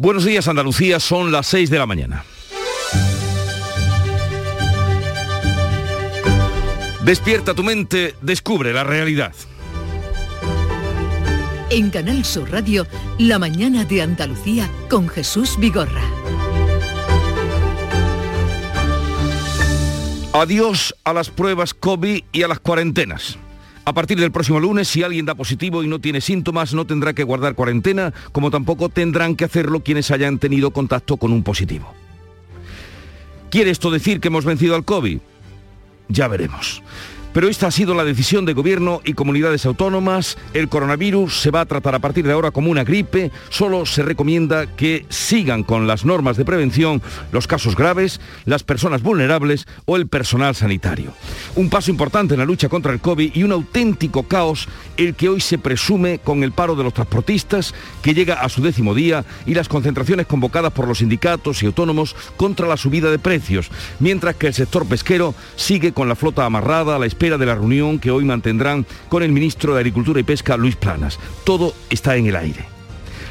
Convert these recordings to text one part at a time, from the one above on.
Buenos días Andalucía, son las 6 de la mañana. Despierta tu mente, descubre la realidad. En Canal Sur Radio, La mañana de Andalucía con Jesús Vigorra. Adiós a las pruebas COVID y a las cuarentenas. A partir del próximo lunes, si alguien da positivo y no tiene síntomas, no tendrá que guardar cuarentena, como tampoco tendrán que hacerlo quienes hayan tenido contacto con un positivo. ¿Quiere esto decir que hemos vencido al COVID? Ya veremos. Pero esta ha sido la decisión de gobierno y comunidades autónomas. El coronavirus se va a tratar a partir de ahora como una gripe. Solo se recomienda que sigan con las normas de prevención los casos graves, las personas vulnerables o el personal sanitario. Un paso importante en la lucha contra el COVID y un auténtico caos el que hoy se presume con el paro de los transportistas que llega a su décimo día y las concentraciones convocadas por los sindicatos y autónomos contra la subida de precios, mientras que el sector pesquero sigue con la flota amarrada a la espera de la reunión que hoy mantendrán con el ministro de Agricultura y Pesca, Luis Planas. Todo está en el aire.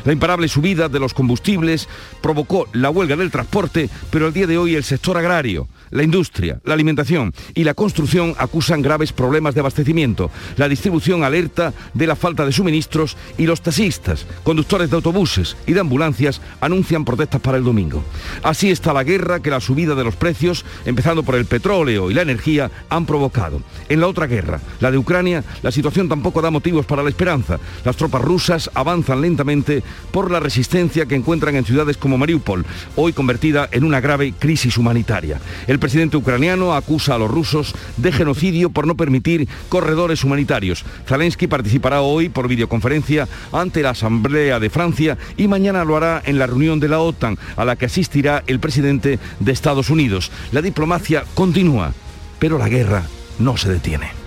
La imparable subida de los combustibles provocó la huelga del transporte, pero al día de hoy el sector agrario, la industria, la alimentación y la construcción acusan graves problemas de abastecimiento. La distribución alerta de la falta de suministros y los taxistas, conductores de autobuses y de ambulancias anuncian protestas para el domingo. Así está la guerra que la subida de los precios, empezando por el petróleo y la energía, han provocado. En la otra guerra, la de Ucrania, la situación tampoco da motivos para la esperanza. Las tropas rusas avanzan lentamente por la resistencia que encuentran en ciudades como Mariupol, hoy convertida en una grave crisis humanitaria. El presidente ucraniano acusa a los rusos de genocidio por no permitir corredores humanitarios. Zelensky participará hoy por videoconferencia ante la Asamblea de Francia y mañana lo hará en la reunión de la OTAN, a la que asistirá el presidente de Estados Unidos. La diplomacia continúa, pero la guerra no se detiene.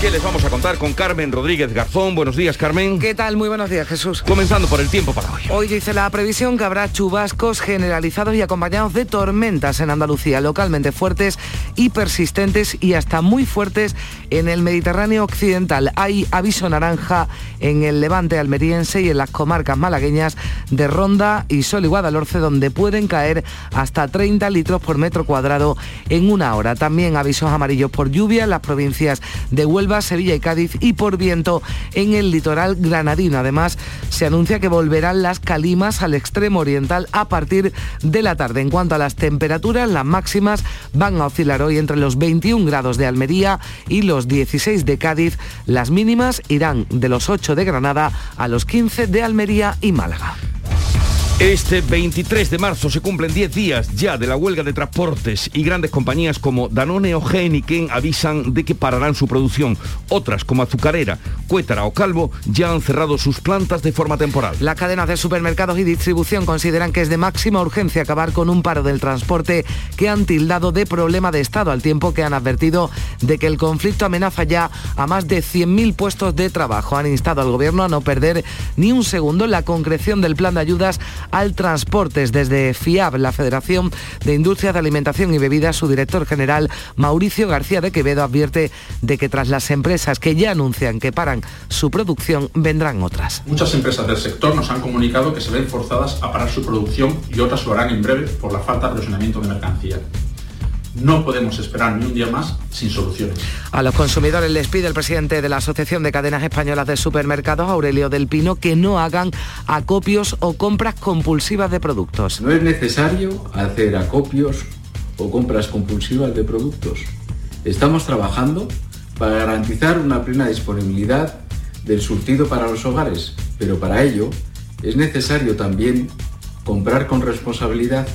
¿Qué les vamos a contar con Carmen Rodríguez Garzón? Buenos días, Carmen. ¿Qué tal? Muy buenos días, Jesús. Comenzando por el tiempo para hoy. Hoy dice la previsión que habrá chubascos generalizados y acompañados de tormentas en Andalucía, localmente fuertes y persistentes y hasta muy fuertes en el Mediterráneo occidental. Hay aviso naranja en el levante almeriense y en las comarcas malagueñas de Ronda y Sol y Guadalhorce, donde pueden caer hasta 30 litros por metro cuadrado en una hora. También avisos amarillos por lluvia en las provincias de Huelva Sevilla y Cádiz y por viento en el litoral granadino. Además, se anuncia que volverán las calimas al extremo oriental a partir de la tarde. En cuanto a las temperaturas, las máximas van a oscilar hoy entre los 21 grados de Almería y los 16 de Cádiz. Las mínimas irán de los 8 de Granada a los 15 de Almería y Málaga. Este 23 de marzo se cumplen 10 días ya de la huelga de transportes y grandes compañías como Danone o Heineken avisan de que pararán su producción. Otras como Azucarera, Cuétara o Calvo ya han cerrado sus plantas de forma temporal. Las cadenas de supermercados y distribución consideran que es de máxima urgencia acabar con un paro del transporte que han tildado de problema de Estado al tiempo que han advertido de que el conflicto amenaza ya a más de 100.000 puestos de trabajo. Han instado al gobierno a no perder ni un segundo la concreción del plan de ayudas al transporte. Desde FIAB, la Federación de Industrias de Alimentación y Bebidas, su director general, Mauricio García de Quevedo, advierte de que tras las empresas que ya anuncian que paran su producción, vendrán otras. Muchas empresas del sector nos han comunicado que se ven forzadas a parar su producción y otras lo harán en breve por la falta de aprovisionamiento de mercancía. No podemos esperar ni un día más sin soluciones. A los consumidores les pide el presidente de la Asociación de Cadenas Españolas de Supermercados, Aurelio del Pino, que no hagan acopios o compras compulsivas de productos. No es necesario hacer acopios o compras compulsivas de productos. Estamos trabajando para garantizar una plena disponibilidad del surtido para los hogares, pero para ello es necesario también comprar con responsabilidad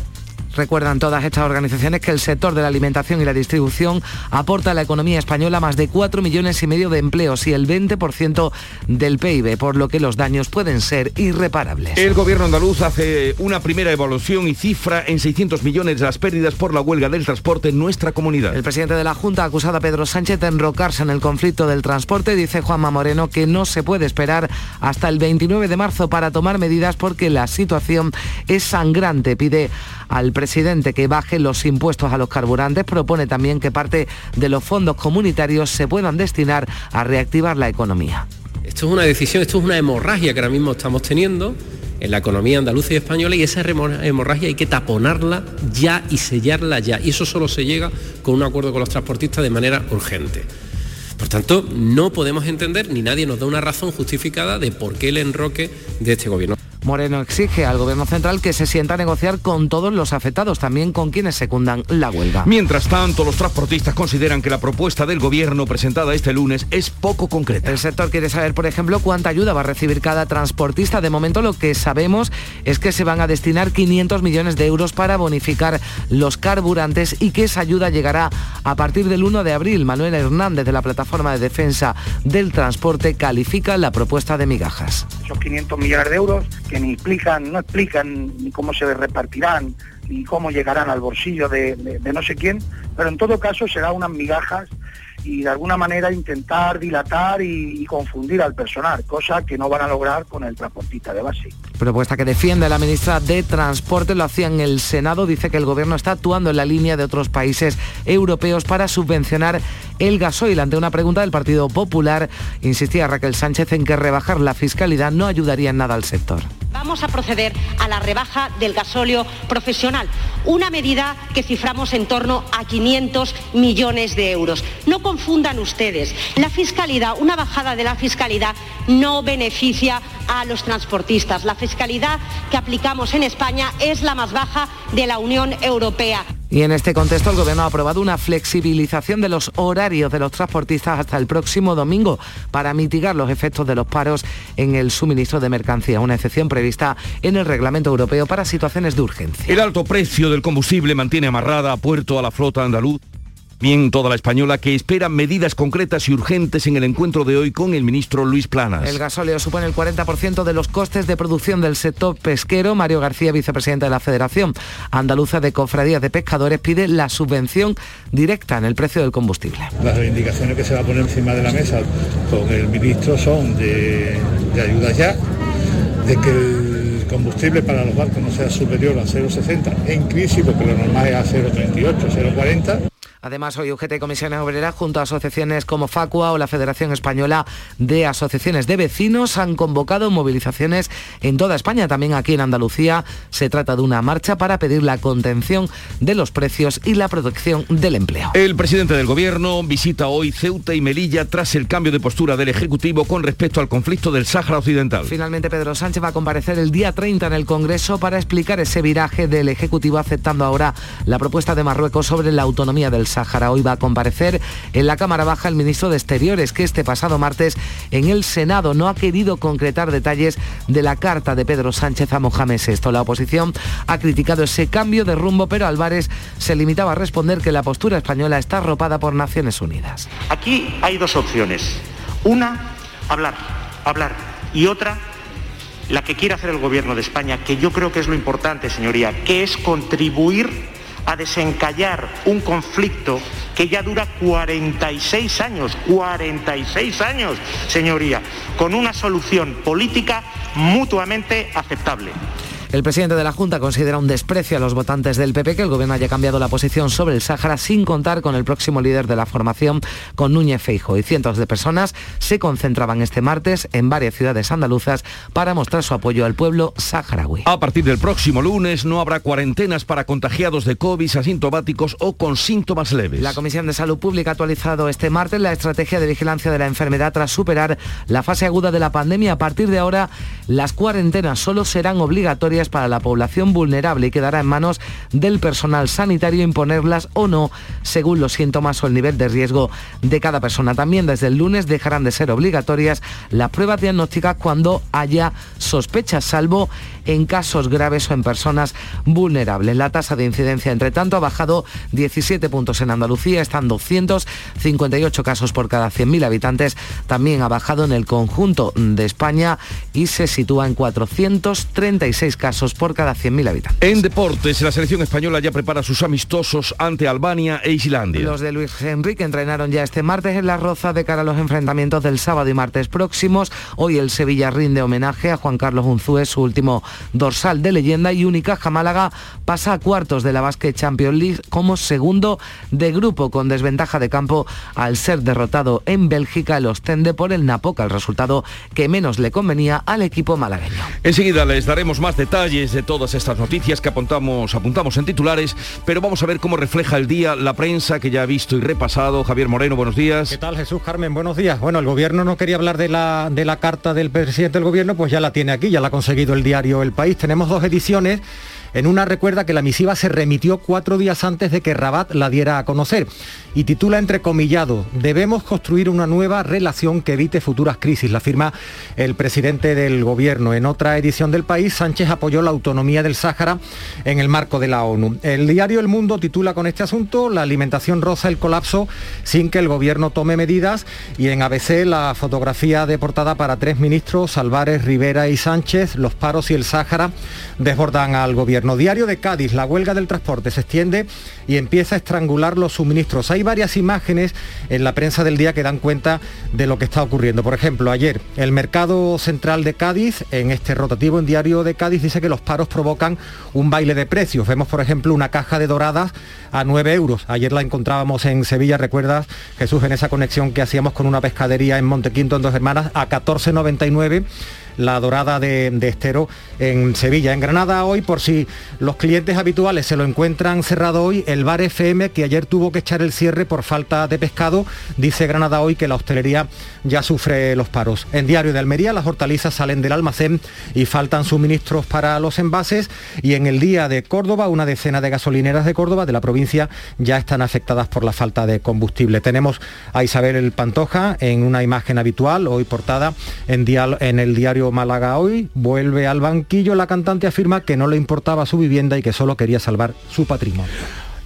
Recuerdan todas estas organizaciones que el sector de la alimentación y la distribución aporta a la economía española más de 4 millones y medio de empleos y el 20% del PIB, por lo que los daños pueden ser irreparables. El gobierno andaluz hace una primera evaluación y cifra en 600 millones las pérdidas por la huelga del transporte en nuestra comunidad. El presidente de la Junta ha acusado a Pedro Sánchez de enrocarse en el conflicto del transporte. Dice Juanma Moreno que no se puede esperar hasta el 29 de marzo para tomar medidas porque la situación es sangrante. Pide al presidente que baje los impuestos a los carburantes, propone también que parte de los fondos comunitarios se puedan destinar a reactivar la economía. Esto es una decisión, esto es una hemorragia que ahora mismo estamos teniendo en la economía andaluza y española y esa hemorragia hay que taponarla ya y sellarla ya. Y eso solo se llega con un acuerdo con los transportistas de manera urgente. Por tanto, no podemos entender ni nadie nos da una razón justificada de por qué el enroque de este gobierno. Moreno exige al Gobierno Central que se sienta a negociar con todos los afectados, también con quienes secundan la huelga. Mientras tanto, los transportistas consideran que la propuesta del Gobierno presentada este lunes es poco concreta. El sector quiere saber, por ejemplo, cuánta ayuda va a recibir cada transportista. De momento lo que sabemos es que se van a destinar 500 millones de euros para bonificar los carburantes y que esa ayuda llegará a partir del 1 de abril. Manuel Hernández de la Plataforma de Defensa del Transporte califica la propuesta de migajas. Esos 500 millones de euros que ni explican, no explican ni cómo se repartirán, ni cómo llegarán al bolsillo de, no sé quién, pero en todo caso será unas migajas y de alguna manera intentar dilatar y, confundir al personal, cosa que no van a lograr con el transportista de base. Propuesta que defiende la ministra de Transporte, lo hacía en el Senado, dice que el gobierno está actuando en la línea de otros países europeos para subvencionar el gasoil. Ante una pregunta del Partido Popular, insistía Raquel Sánchez en que rebajar la fiscalidad no ayudaría en nada al sector. Vamos a proceder a la rebaja del gasóleo profesional, una medida que ciframos en torno a 500 millones de euros. No confundan ustedes, la fiscalidad, una bajada de la fiscalidad no beneficia a los transportistas. La fiscalidad que aplicamos en España es la más baja de la Unión Europea. Y en este contexto el Gobierno ha aprobado una flexibilización de los horarios de los transportistas hasta el próximo domingo para mitigar los efectos de los paros en el suministro de mercancías, una excepción prevista en el Reglamento Europeo para situaciones de urgencia. El alto precio del combustible mantiene amarrada a puerto a la flota andaluz Bien, toda la española que espera medidas concretas y urgentes en el encuentro de hoy con el ministro Luis Planas. El gasóleo supone el 40% de los costes de producción del sector pesquero. Mario García, vicepresidente de la Federación Andaluza de Cofradías de Pescadores, pide la subvención directa en el precio del combustible. Las reivindicaciones que se va a poner encima de la mesa con el ministro son de, de ayuda ya, de que el combustible para los barcos no sea superior a 0,60 en crisis, porque lo normal es a 0,38, 0,40 Además, hoy UGT y Comisiones Obreras, junto a asociaciones como Facua o la Federación Española de Asociaciones de Vecinos, han convocado movilizaciones en toda España, también aquí en Andalucía. Se trata de una marcha para pedir la contención de los precios y la protección del empleo. El presidente del Gobierno visita hoy Ceuta y Melilla tras el cambio de postura del Ejecutivo con respecto al conflicto del Sáhara Occidental. Finalmente, Pedro Sánchez va a comparecer el día 30 en el Congreso para explicar ese viraje del Ejecutivo, aceptando ahora la propuesta de Marruecos sobre la autonomía del Sáhara. Hoy va a comparecer en la Cámara Baja el ministro de Exteriores, que este pasado martes en el Senado no ha querido concretar detalles de la carta de Pedro Sánchez a Mohamed VI. La oposición ha criticado ese cambio de rumbo, pero Álvarez se limitaba a responder que la postura española está arropada por Naciones Unidas. Aquí hay dos opciones. Una, hablar, hablar. Y otra, la que quiere hacer el gobierno de España, que yo creo que es lo importante, señoría, que es contribuir a desencallar un conflicto que ya dura 46 años, 46 años, señoría, con una solución política mutuamente aceptable. El presidente de la Junta considera un desprecio a los votantes del PP que el gobierno haya cambiado la posición sobre el Sáhara sin contar con el próximo líder de la formación, con Núñez Feijo. Y cientos de personas se concentraban este martes en varias ciudades andaluzas para mostrar su apoyo al pueblo saharaui. A partir del próximo lunes no habrá cuarentenas para contagiados de COVID asintomáticos o con síntomas leves. La Comisión de Salud Pública ha actualizado este martes la estrategia de vigilancia de la enfermedad tras superar la fase aguda de la pandemia. A partir de ahora, las cuarentenas solo serán obligatorias para la población vulnerable y quedará en manos del personal sanitario imponerlas o no según los síntomas o el nivel de riesgo de cada persona. También desde el lunes dejarán de ser obligatorias las pruebas diagnósticas cuando haya sospechas, salvo en casos graves o en personas vulnerables. La tasa de incidencia, entre tanto, ha bajado 17 puntos en Andalucía, están 258 casos por cada 100.000 habitantes. También ha bajado en el conjunto de España y se sitúa en 436 casos por cada 100.000 habitantes. En deportes, la selección española ya prepara sus amistosos ante Albania e Islandia. Los de Luis Enrique entrenaron ya este martes en La Roza de cara a los enfrentamientos del sábado y martes próximos. Hoy el Sevilla rinde homenaje a Juan Carlos Unzúe, su último dorsal de leyenda y Unicaja Málaga pasa a cuartos de la Basque Champions League como segundo de grupo con desventaja de campo al ser derrotado en Bélgica el Ostende por el Napoca, el resultado que menos le convenía al equipo malagueño. Enseguida les daremos más detalles de todas estas noticias que apuntamos, apuntamos en titulares, pero vamos a ver cómo refleja el día la prensa que ya ha visto y repasado. Javier Moreno, buenos días. ¿Qué tal Jesús Carmen? Buenos días. Bueno, el gobierno no quería hablar de la, de la carta del presidente del gobierno, pues ya la tiene aquí, ya la ha conseguido el diario El País. Tenemos dos ediciones en una recuerda que la misiva se remitió cuatro días antes de que Rabat la diera a conocer y titula entrecomillado, debemos construir una nueva relación que evite futuras crisis, la firma el presidente del gobierno. En otra edición del país, Sánchez apoyó la autonomía del Sáhara en el marco de la ONU. El diario El Mundo titula con este asunto, la alimentación roza el colapso sin que el gobierno tome medidas y en ABC la fotografía de portada para tres ministros, Álvarez, Rivera y Sánchez, los paros y el Sáhara desbordan al gobierno. Diario de Cádiz, la huelga del transporte se extiende y empieza a estrangular los suministros. Hay varias imágenes en la prensa del día que dan cuenta de lo que está ocurriendo. Por ejemplo, ayer el mercado central de Cádiz, en este rotativo en Diario de Cádiz, dice que los paros provocan un baile de precios. Vemos, por ejemplo, una caja de doradas a 9 euros. Ayer la encontrábamos en Sevilla, recuerdas, Jesús, en esa conexión que hacíamos con una pescadería en Montequinto en Dos Hermanas, a 14,99 la dorada de, Estero en Sevilla. En Granada hoy, por si los clientes habituales se lo encuentran cerrado hoy, el bar FM, que ayer tuvo que echar el cierre por falta de pescado, dice Granada hoy que la hostelería ya sufre los paros. En Diario de Almería, las hortalizas salen del almacén y faltan suministros para los envases. Y en el día de Córdoba, una decena de gasolineras de Córdoba, de la provincia, ya están afectadas por la falta de combustible. Tenemos a Isabel el Pantoja en una imagen habitual, hoy portada en, en el diario Málaga hoy, vuelve al banquillo, la cantante afirma que no le importaba su vivienda y que solo quería salvar su patrimonio.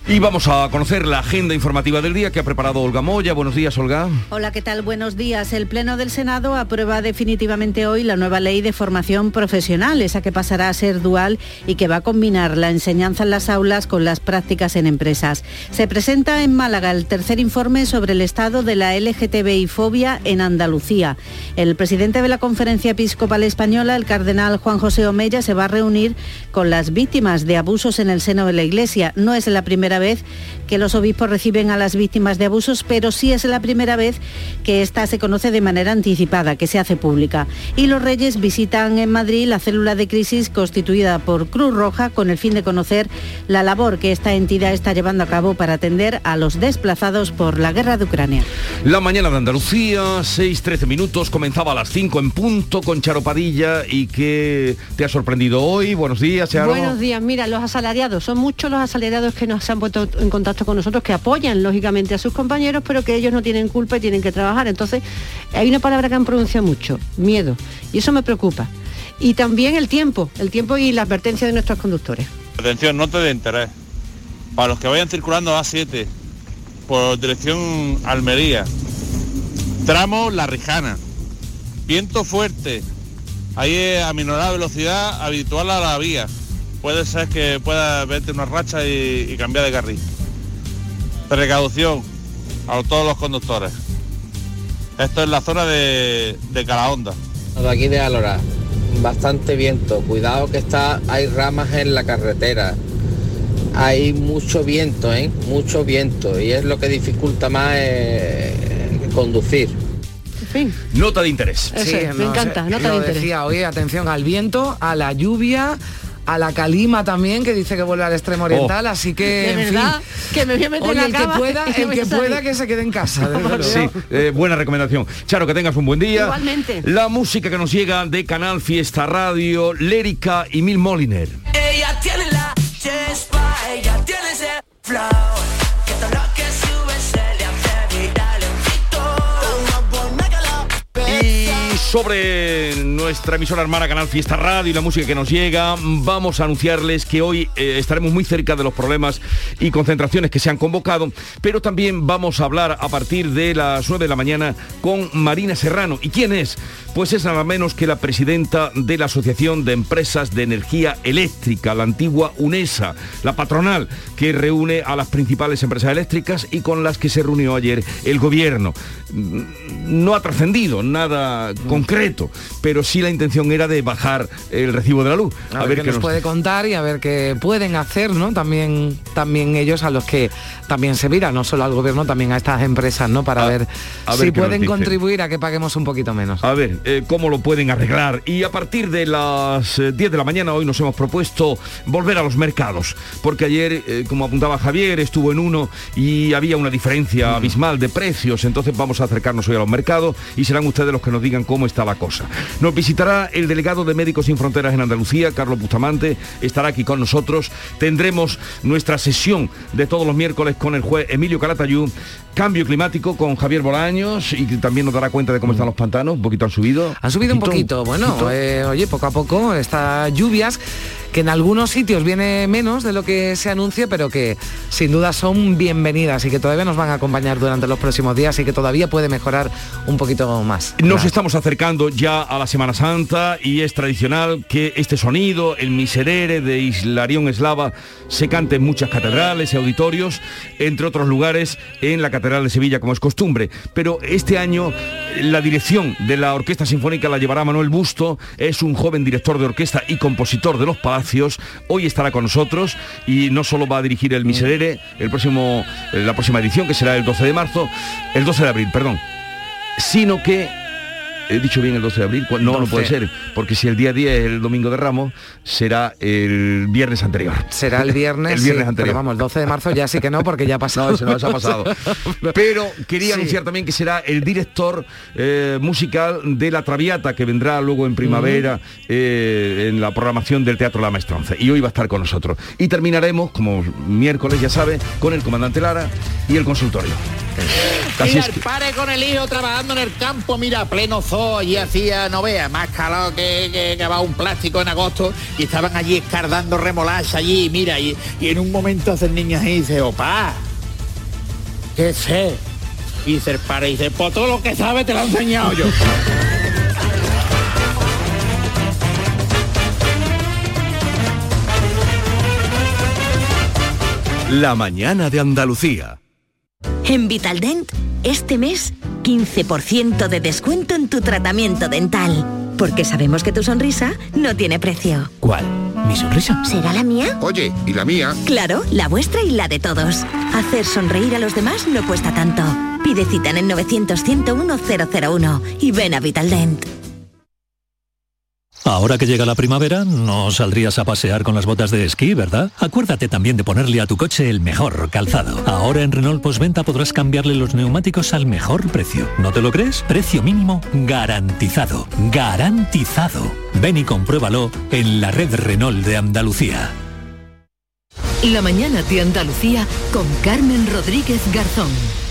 Y vamos a conocer la agenda informativa del día que ha preparado Olga Moya. Buenos días, Olga. Hola, ¿qué tal? Buenos días. El Pleno del Senado aprueba definitivamente hoy la nueva ley de formación profesional, esa que pasará a ser dual y que va a combinar la enseñanza en las aulas con las prácticas en empresas. Se presenta en Málaga el tercer informe sobre el estado de la LGTBI fobia en Andalucía. El presidente de la Conferencia Episcopal Española, el cardenal Juan José Omeya, se va a reunir con las víctimas de abusos en el seno de la Iglesia. No es la primera vez que los obispos reciben a las víctimas de abusos, pero sí es la primera vez que esta se conoce de manera anticipada, que se hace pública. Y los reyes visitan en Madrid la célula de crisis constituida por Cruz Roja con el fin de conocer la labor que esta entidad está llevando a cabo para atender a los desplazados por la guerra de Ucrania. La mañana de Andalucía, 6-13 minutos, comenzaba a las 5 en punto con Charo Padilla y que te ha sorprendido hoy. Buenos días, Charo. Buenos días, mira, los asalariados, son muchos los asalariados que nos han en contacto con nosotros, que apoyan lógicamente a sus compañeros, pero que ellos no tienen culpa y tienen que trabajar. Entonces, hay una palabra que han pronunciado mucho, miedo, y eso me preocupa. Y también el tiempo, el tiempo y la advertencia de nuestros conductores. Atención, nota de interés. Para los que vayan circulando A7 por dirección Almería, tramo La Rijana, viento fuerte, ahí a minorar velocidad habitual a la vía puede ser que pueda verte una racha y, cambiar de carril. Precaución a todos los conductores. Esto es la zona de, de Calahonda. De aquí de Alora, bastante viento. Cuidado que está, hay ramas en la carretera. Hay mucho viento, ¿eh? Mucho viento. Y es lo que dificulta más eh, conducir. En fin. Nota de interés. me encanta, nota de interés. Decía, oye, atención al viento, a la lluvia, a la Calima también, que dice que vuelve al extremo oh. oriental, así que, en fin, que me voy a meter el que pueda, el que pueda que se quede en casa. sí, eh, buena recomendación. Charo, que tengas un buen día. Igualmente. La música que nos llega de Canal Fiesta Radio, Lérica y Mil Moliner. Ella tiene la ella tiene ese flow. Sobre nuestra emisora hermana Canal Fiesta Radio y la música que nos llega, vamos a anunciarles que hoy eh, estaremos muy cerca de los problemas y concentraciones que se han convocado, pero también vamos a hablar a partir de las 9 de la mañana con Marina Serrano. ¿Y quién es? Pues es nada menos que la presidenta de la Asociación de Empresas de Energía Eléctrica, la antigua UNESA, la patronal que reúne a las principales empresas eléctricas y con las que se reunió ayer el gobierno. No ha trascendido nada concreto, pero sí la intención era de bajar el recibo de la luz. A, ver, qué nos, puede contar y a ver qué pueden hacer, ¿no? También, también ellos a los que también se mira, no solo al gobierno, también a estas empresas, ¿no? Para ver, si pueden contribuir a que paguemos un poquito menos. A ver, eh, cómo lo pueden arreglar. Y a partir de las 10 eh, de la mañana hoy nos hemos propuesto volver a los mercados, porque ayer, eh, como apuntaba Javier, estuvo en uno y había una diferencia abismal de precios, entonces vamos a acercarnos hoy a los mercados y serán ustedes los que nos digan cómo está la cosa. Nos visitará el delegado de Médicos Sin Fronteras en Andalucía, Carlos Bustamante, estará aquí con nosotros. Tendremos nuestra sesión de todos los miércoles con el juez Emilio Calatayú, cambio climático con Javier Bolaños y también nos dará cuenta de cómo están los pantanos, un poquito han subido. Han subido un poquito, bueno, eh, oye, poco a poco estas lluvias que en algunos sitios viene menos de lo que se anuncia, pero que sin duda son bienvenidas y que todavía nos van a acompañar durante los próximos días y que todavía puede mejorar un poquito más. Nos estamos acercando ya a la Semana Santa y es tradicional que este sonido, el miserere de Islarión Eslava, se cante en muchas catedrales y auditorios, entre otros lugares en la Catedral de Sevilla, como es costumbre. Pero este año la dirección de la Orquesta Sinfónica la llevará Manuel Busto, es un joven director de orquesta y compositor de los Palacios. Hoy estará con nosotros y no solo va a dirigir el Miserere, el próximo, eh, la próxima edición, que será el 12 de marzo, el 12 de abril, perdón, sino que he dicho bien el 12 de abril, no, no puede ser, porque si el día 10 es el domingo de Ramos, será el viernes anterior. Será el viernes, el viernes anterior. vamos, el 12 de marzo ya sí que no, porque ya ha pasado. No, se nos ha pasado. Pero quería anunciar también que será el director eh, musical de La Traviata, que vendrá luego en primavera eh, en la programación del Teatro La Maestranza. Y hoy va a estar con nosotros. Y terminaremos, como miércoles ya sabe, con el comandante Lara y el consultorio. Mira, el padre con el hijo trabajando en el campo, mira, pleno zoo, y hacía, no vea, más calor que, que, va un plástico en agosto, y estaban allí escardando remolacha allí, mira, y, en un momento hace el niño y dice, opa, ¿qué sé? Y dice el padre, dice, pues todo lo que sabe te lo he enseñado yo. La mañana de Andalucía. En Vitaldent, este mes, 15% de descuento en tu tratamiento dental. Porque sabemos que tu sonrisa no tiene precio. ¿Cuál? ¿Mi sonrisa? ¿Será la mía? Oye, ¿y la mía? Claro, la vuestra y la de todos. Hacer sonreír a los demás no cuesta tanto. Pide cita en el 900 101 001 y ven a Vitaldent. Ahora que llega la primavera, no saldrías a pasear con las botas de esquí, ¿verdad? Acuérdate también de ponerle a tu coche el mejor calzado. Ahora en Renault Postventa podrás cambiarle los neumáticos al mejor precio. ¿No te lo crees? Precio mínimo garantizado. Garantizado. Ven y compruébalo en la red Renault de Andalucía. La mañana de Andalucía con Carmen Rodríguez Garzón.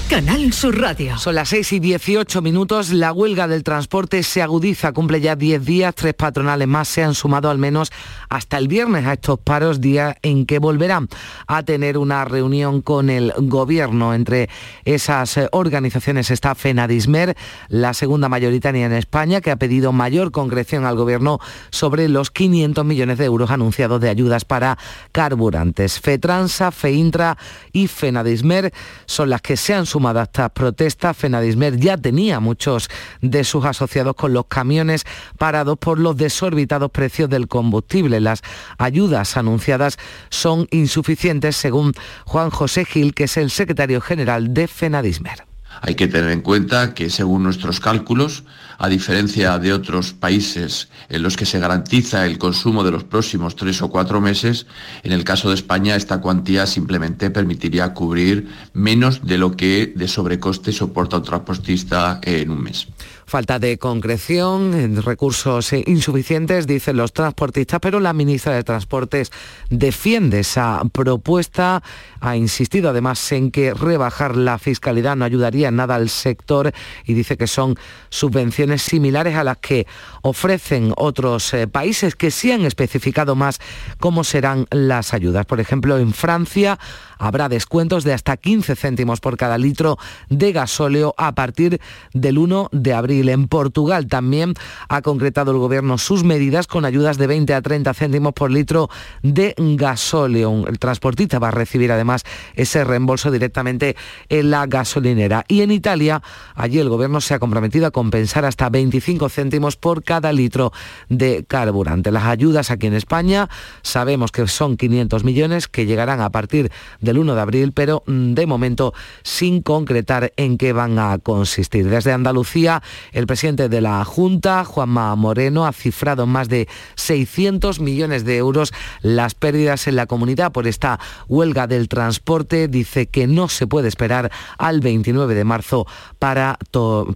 Canal Sur Radio. Son las 6 y 18 minutos. La huelga del transporte se agudiza, cumple ya 10 días. Tres patronales más se han sumado al menos hasta el viernes a estos paros, día en que volverán a tener una reunión con el gobierno. Entre esas eh, organizaciones está FENADISMER, la segunda mayoritaria en España, que ha pedido mayor concreción al gobierno sobre los 500 millones de euros anunciados de ayudas para carburantes. FETRANSA, FEINTRA y FENADISMER son las que se han sumado sumado a estas protestas, Fenadismer ya tenía muchos de sus asociados con los camiones parados por los desorbitados precios del combustible. Las ayudas anunciadas son insuficientes, según Juan José Gil, que es el secretario general de Fenadismer. Hay que tener en cuenta que según nuestros cálculos, a diferencia de otros países en los que se garantiza el consumo de los próximos tres o cuatro meses, en el caso de España esta cuantía simplemente permitiría cubrir menos de lo que de sobrecoste soporta un transportista en un mes. Falta de concreción, recursos insuficientes, dicen los transportistas, pero la ministra de Transportes defiende esa propuesta. Ha insistido además en que rebajar la fiscalidad no ayudaría nada al sector y dice que son subvenciones similares a las que ofrecen otros eh, países que sí han especificado más cómo serán las ayudas. Por ejemplo, en Francia habrá descuentos de hasta 15 céntimos por cada litro de gasóleo a partir del 1 de abril. En Portugal también ha concretado el gobierno sus medidas con ayudas de 20 a 30 céntimos por litro de gasóleo. El transportista va a recibir además ese reembolso directamente en la gasolinera. Y en Italia, allí el gobierno se ha comprometido a compensar hasta 25 céntimos por cada litro de carburante. Las ayudas aquí en España sabemos que son 500 millones que llegarán a partir del 1 de abril, pero mm, de momento sin concretar en qué van a consistir. Desde Andalucía, el presidente de la Junta, Juanma Moreno, ha cifrado más de 600 millones de euros las pérdidas en la comunidad por esta huelga del transporte. Dice que no se puede esperar al 29 de marzo para,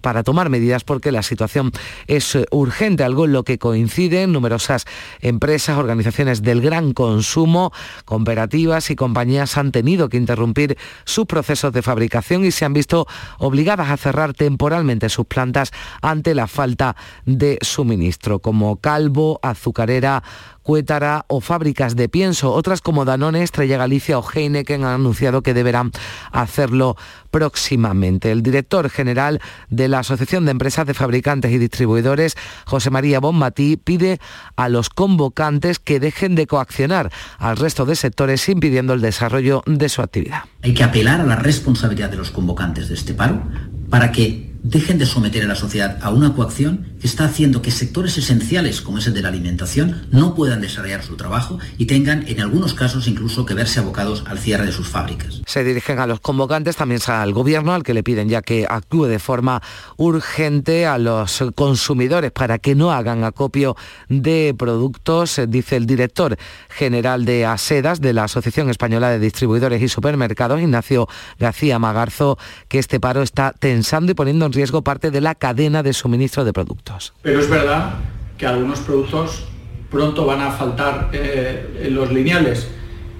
para tomar medidas porque la situación es urgente, algo en lo que coinciden numerosas empresas, organizaciones del gran consumo, cooperativas y compañías han tenido que interrumpir sus procesos de fabricación y se han visto obligadas a cerrar temporalmente sus plantas ante la falta de suministro, como Calvo, Azucarera, Cuétara o fábricas de pienso. Otras como Danone, Estrella Galicia o Heineken han anunciado que deberán hacerlo próximamente. El director general de la Asociación de Empresas de Fabricantes y Distribuidores, José María Bonmatí, pide a los convocantes que dejen de coaccionar al resto de sectores impidiendo el desarrollo de su actividad. Hay que apelar a la responsabilidad de los convocantes de este paro para que dejen de someter a la sociedad a una coacción que está haciendo que sectores esenciales como es el de la alimentación no puedan desarrollar su trabajo y tengan en algunos casos incluso que verse abocados al cierre de sus fábricas. Se dirigen a los convocantes, también al gobierno al que le piden ya que actúe de forma urgente a los consumidores para que no hagan acopio de productos, dice el director general de ASEDAS de la Asociación Española de Distribuidores y Supermercados, Ignacio García Magarzo, que este paro está tensando y poniendo riesgo parte de la cadena de suministro de productos. Pero es verdad que algunos productos pronto van a faltar eh, en los lineales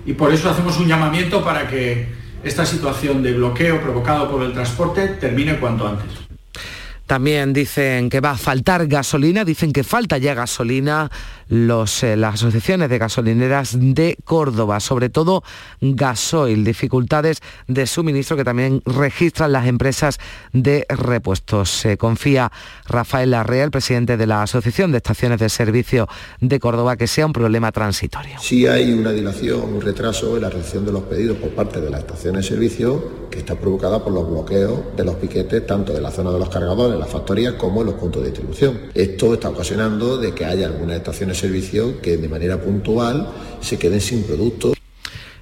y por eso hacemos un llamamiento para que esta situación de bloqueo provocado por el transporte termine cuanto antes. También dicen que va a faltar gasolina, dicen que falta ya gasolina los, eh, las asociaciones de gasolineras de Córdoba, sobre todo gasoil, dificultades de suministro que también registran las empresas de repuestos. Se confía Rafael Larrea, el presidente de la Asociación de Estaciones de Servicio de Córdoba, que sea un problema transitorio. Sí hay una dilación, un retraso en la recepción de los pedidos por parte de las estaciones de servicio que está provocada por los bloqueos de los piquetes tanto de la zona de los cargadores, las factorías, como en los puntos de distribución. Esto está ocasionando de que haya algunas estaciones servicio que de manera puntual se queden sin productos.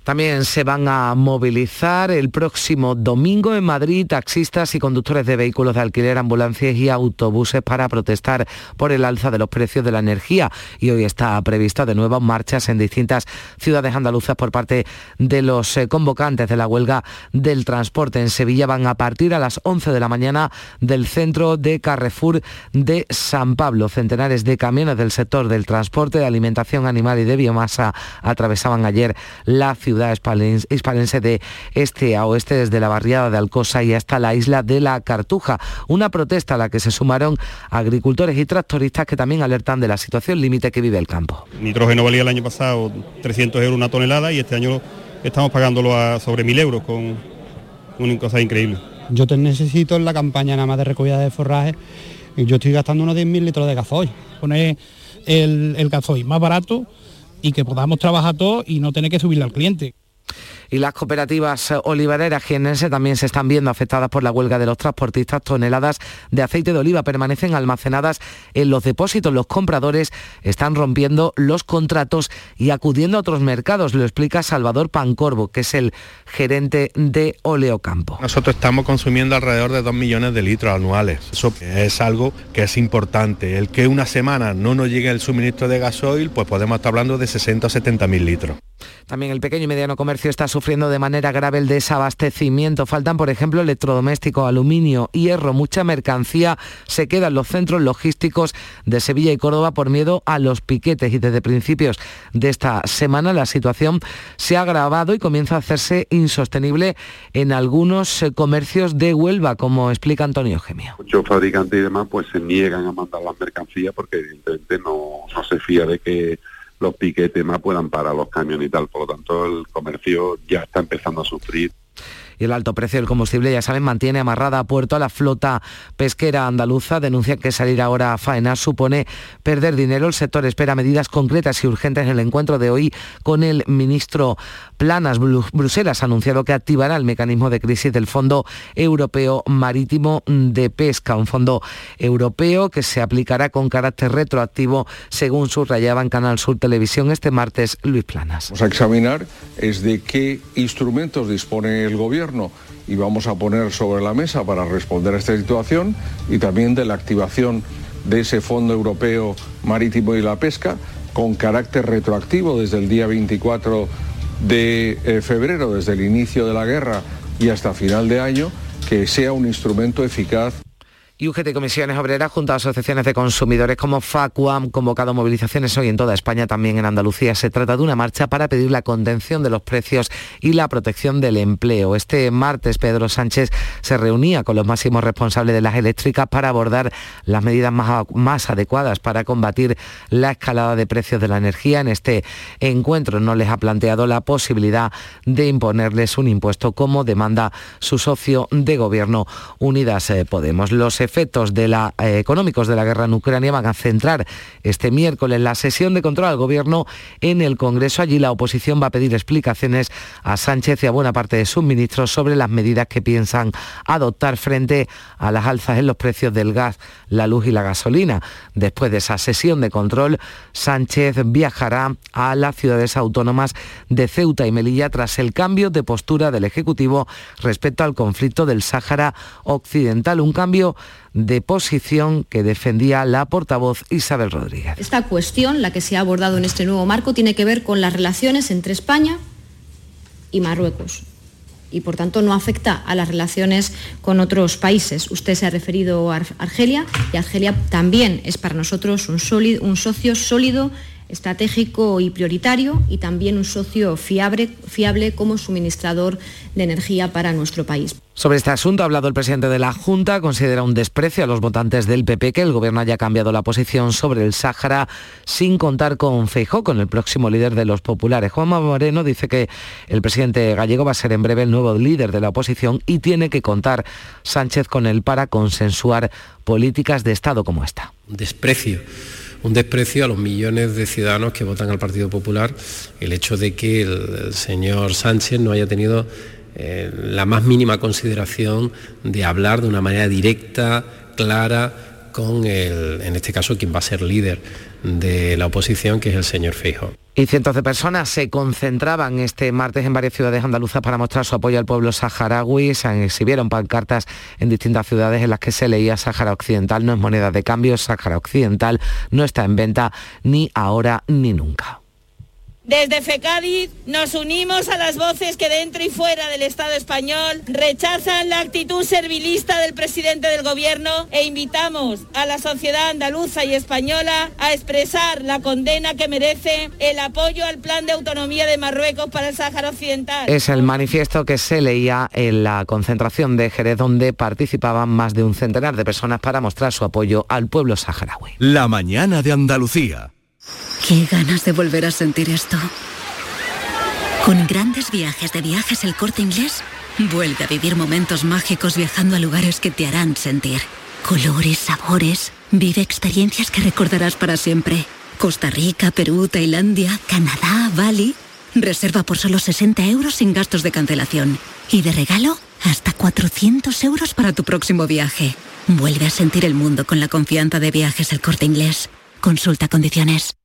También se van a movilizar el próximo domingo en Madrid taxistas y conductores de vehículos de alquiler, ambulancias y autobuses para protestar por el alza de los precios de la energía. Y hoy está prevista de nuevo marchas en distintas ciudades andaluzas por parte de los eh, convocantes de la huelga del transporte. En Sevilla van a partir a las 11 de la mañana del centro de Carrefour de San Pablo. Centenares de camiones del sector del transporte, de alimentación animal y de biomasa atravesaban ayer la ciudad hispalense de este a oeste, desde la barriada de Alcosa y hasta la isla de la Cartuja. Una protesta a la que se sumaron agricultores y tractoristas que también alertan de la situación límite que vive el campo. Nitrógeno valía el año pasado 300 euros una tonelada y este año estamos pagándolo a sobre 1.000 euros con una cosa increíble. Yo te necesito en la campaña nada más de recogida de forraje y yo estoy gastando unos 10.000 litros de gasoil. Poner el, el gasoil más barato y que podamos trabajar todos y no tener que subirle al cliente y las cooperativas olivareras jienense también se están viendo afectadas por la huelga de los transportistas. Toneladas de aceite de oliva permanecen almacenadas en los depósitos. Los compradores están rompiendo los contratos y acudiendo a otros mercados. Lo explica Salvador Pancorbo, que es el gerente de Oleocampo. Nosotros estamos consumiendo alrededor de 2 millones de litros anuales. Eso es algo que es importante. El que una semana no nos llegue el suministro de gasoil, pues podemos estar hablando de 60 o 70 mil litros. También el pequeño y mediano comercio está sufriendo de manera grave el desabastecimiento. Faltan, por ejemplo, electrodomésticos, aluminio, hierro, mucha mercancía se queda en los centros logísticos de Sevilla y Córdoba por miedo a los piquetes. Y desde principios de esta semana la situación se ha agravado y comienza a hacerse insostenible en algunos eh, comercios de Huelva, como explica Antonio Gemio. Muchos fabricantes y demás pues se niegan a mandar las mercancías porque evidentemente no, no se fía de que los piquetes más puedan parar los camiones y tal. Por lo tanto, el comercio ya está empezando a sufrir y el alto precio del combustible, ya saben, mantiene amarrada a puerto a la flota pesquera andaluza. Denuncia que salir ahora a faenar supone perder dinero. El sector espera medidas concretas y urgentes en el encuentro de hoy con el ministro Planas. Bruselas ha anunciado que activará el mecanismo de crisis del Fondo Europeo Marítimo de Pesca, un fondo europeo que se aplicará con carácter retroactivo, según subrayaba en Canal Sur Televisión este martes Luis Planas. Vamos a examinar es de qué instrumentos dispone el gobierno y vamos a poner sobre la mesa para responder a esta situación y también de la activación de ese Fondo Europeo Marítimo y la Pesca con carácter retroactivo desde el día 24 de eh, febrero, desde el inicio de la guerra y hasta final de año, que sea un instrumento eficaz y UGT Comisiones Obreras junto a asociaciones de consumidores como FACUA han convocado movilizaciones hoy en toda España, también en Andalucía. Se trata de una marcha para pedir la contención de los precios y la protección del empleo. Este martes Pedro Sánchez se reunía con los máximos responsables de las eléctricas para abordar las medidas más, más adecuadas para combatir la escalada de precios de la energía. En este encuentro no les ha planteado la posibilidad de imponerles un impuesto como demanda su socio de gobierno Unidas Podemos. Los efectos eh, económicos de la guerra en Ucrania van a centrar este miércoles la sesión de control al gobierno en el Congreso. Allí la oposición va a pedir explicaciones a Sánchez y a buena parte de sus ministros sobre las medidas que piensan adoptar frente a las alzas en los precios del gas, la luz y la gasolina. Después de esa sesión de control, Sánchez viajará a las ciudades autónomas de Ceuta y Melilla tras el cambio de postura del Ejecutivo respecto al conflicto del Sáhara Occidental. Un cambio de posición que defendía la portavoz Isabel Rodríguez. Esta cuestión, la que se ha abordado en este nuevo marco, tiene que ver con las relaciones entre España y Marruecos y por tanto no afecta a las relaciones con otros países. Usted se ha referido a Argelia y Argelia también es para nosotros un, un socio sólido estratégico y prioritario y también un socio fiable, fiable como suministrador de energía para nuestro país. Sobre este asunto ha hablado el presidente de la Junta, considera un desprecio a los votantes del PP que el gobierno haya cambiado la posición sobre el Sáhara sin contar con Feijó, con el próximo líder de los populares. Juanma Moreno dice que el presidente gallego va a ser en breve el nuevo líder de la oposición y tiene que contar Sánchez con él para consensuar políticas de Estado como esta. Desprecio un desprecio a los millones de ciudadanos que votan al Partido Popular el hecho de que el, señor Sánchez no haya tenido eh, la más mínima consideración de hablar de una manera directa, clara, con el, en este caso, quien va a ser líder de la oposición, que es el señor Feijóo. Y cientos de personas se concentraban este martes en varias ciudades andaluzas para mostrar su apoyo al pueblo saharaui. Se exhibieron pancartas en distintas ciudades en las que se leía Sahara Occidental no es moneda de cambio, Sahara Occidental no está en venta ni ahora ni nunca. Desde FECADIZ nos unimos a las voces que dentro y fuera del Estado español rechazan la actitud servilista del presidente del Gobierno e invitamos a la sociedad andaluza y española a expresar la condena que merece el apoyo al plan de autonomía de Marruecos para el Sáhara Occidental. Es el manifiesto que se leía en la concentración de Jerez donde participaban más de un centenar de personas para mostrar su apoyo al pueblo saharaui. La mañana de Andalucía. Qué ganas de volver a sentir esto. Con grandes viajes de viajes el corte inglés, vuelve a vivir momentos mágicos viajando a lugares que te harán sentir. Colores, sabores, vive experiencias que recordarás para siempre. Costa Rica, Perú, Tailandia, Canadá, Bali. Reserva por solo 60 euros sin gastos de cancelación. Y de regalo, hasta 400 euros para tu próximo viaje. Vuelve a sentir el mundo con la confianza de viajes el corte inglés. Consulta condiciones.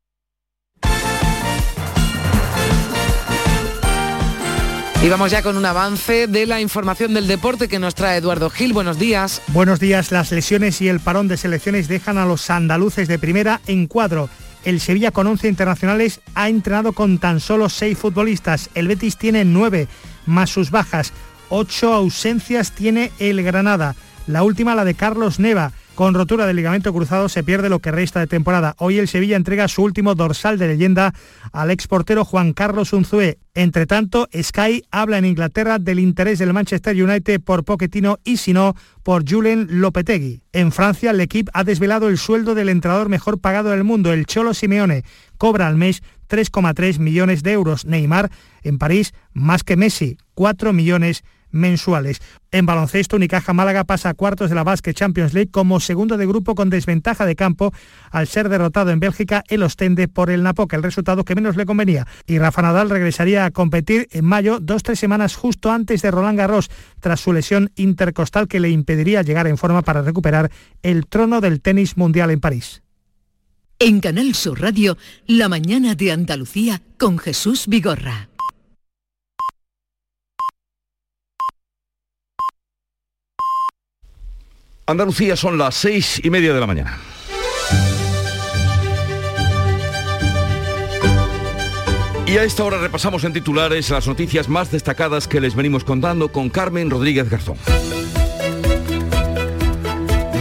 Y vamos ya con un avance de la información del deporte que nos trae Eduardo Gil. Buenos días. Buenos días. Las lesiones y el parón de selecciones dejan a los andaluces de primera en cuadro. El Sevilla con 11 internacionales ha entrenado con tan solo 6 futbolistas. El Betis tiene 9 más sus bajas. 8 ausencias tiene el Granada. La última la de Carlos Neva. Con rotura del ligamento cruzado se pierde lo que resta de temporada. Hoy el Sevilla entrega su último dorsal de leyenda al exportero Juan Carlos Unzué. Entre tanto, Sky habla en Inglaterra del interés del Manchester United por Pochettino y si no, por Julen Lopetegui. En Francia, el equipo ha desvelado el sueldo del entrenador mejor pagado del mundo, el Cholo Simeone. Cobra al mes 3,3 millones de euros. Neymar, en París, más que Messi, 4 millones mensuales. En baloncesto, Unicaja Málaga pasa a cuartos de la Basque Champions League como segundo de grupo con desventaja de campo al ser derrotado en Bélgica el Ostende por el Napoca, el resultado que menos le convenía. Y Rafa Nadal regresaría a competir en mayo, dos tres semanas justo antes de Roland Garros, tras su lesión intercostal que le impediría llegar en forma para recuperar el trono del tenis mundial en París. En Canal Sur Radio, La mañana de Andalucía con Jesús Vigorra. Andalucía son las seis y media de la mañana. Y a esta hora repasamos en titulares las noticias más destacadas que les venimos contando con Carmen Rodríguez Garzón.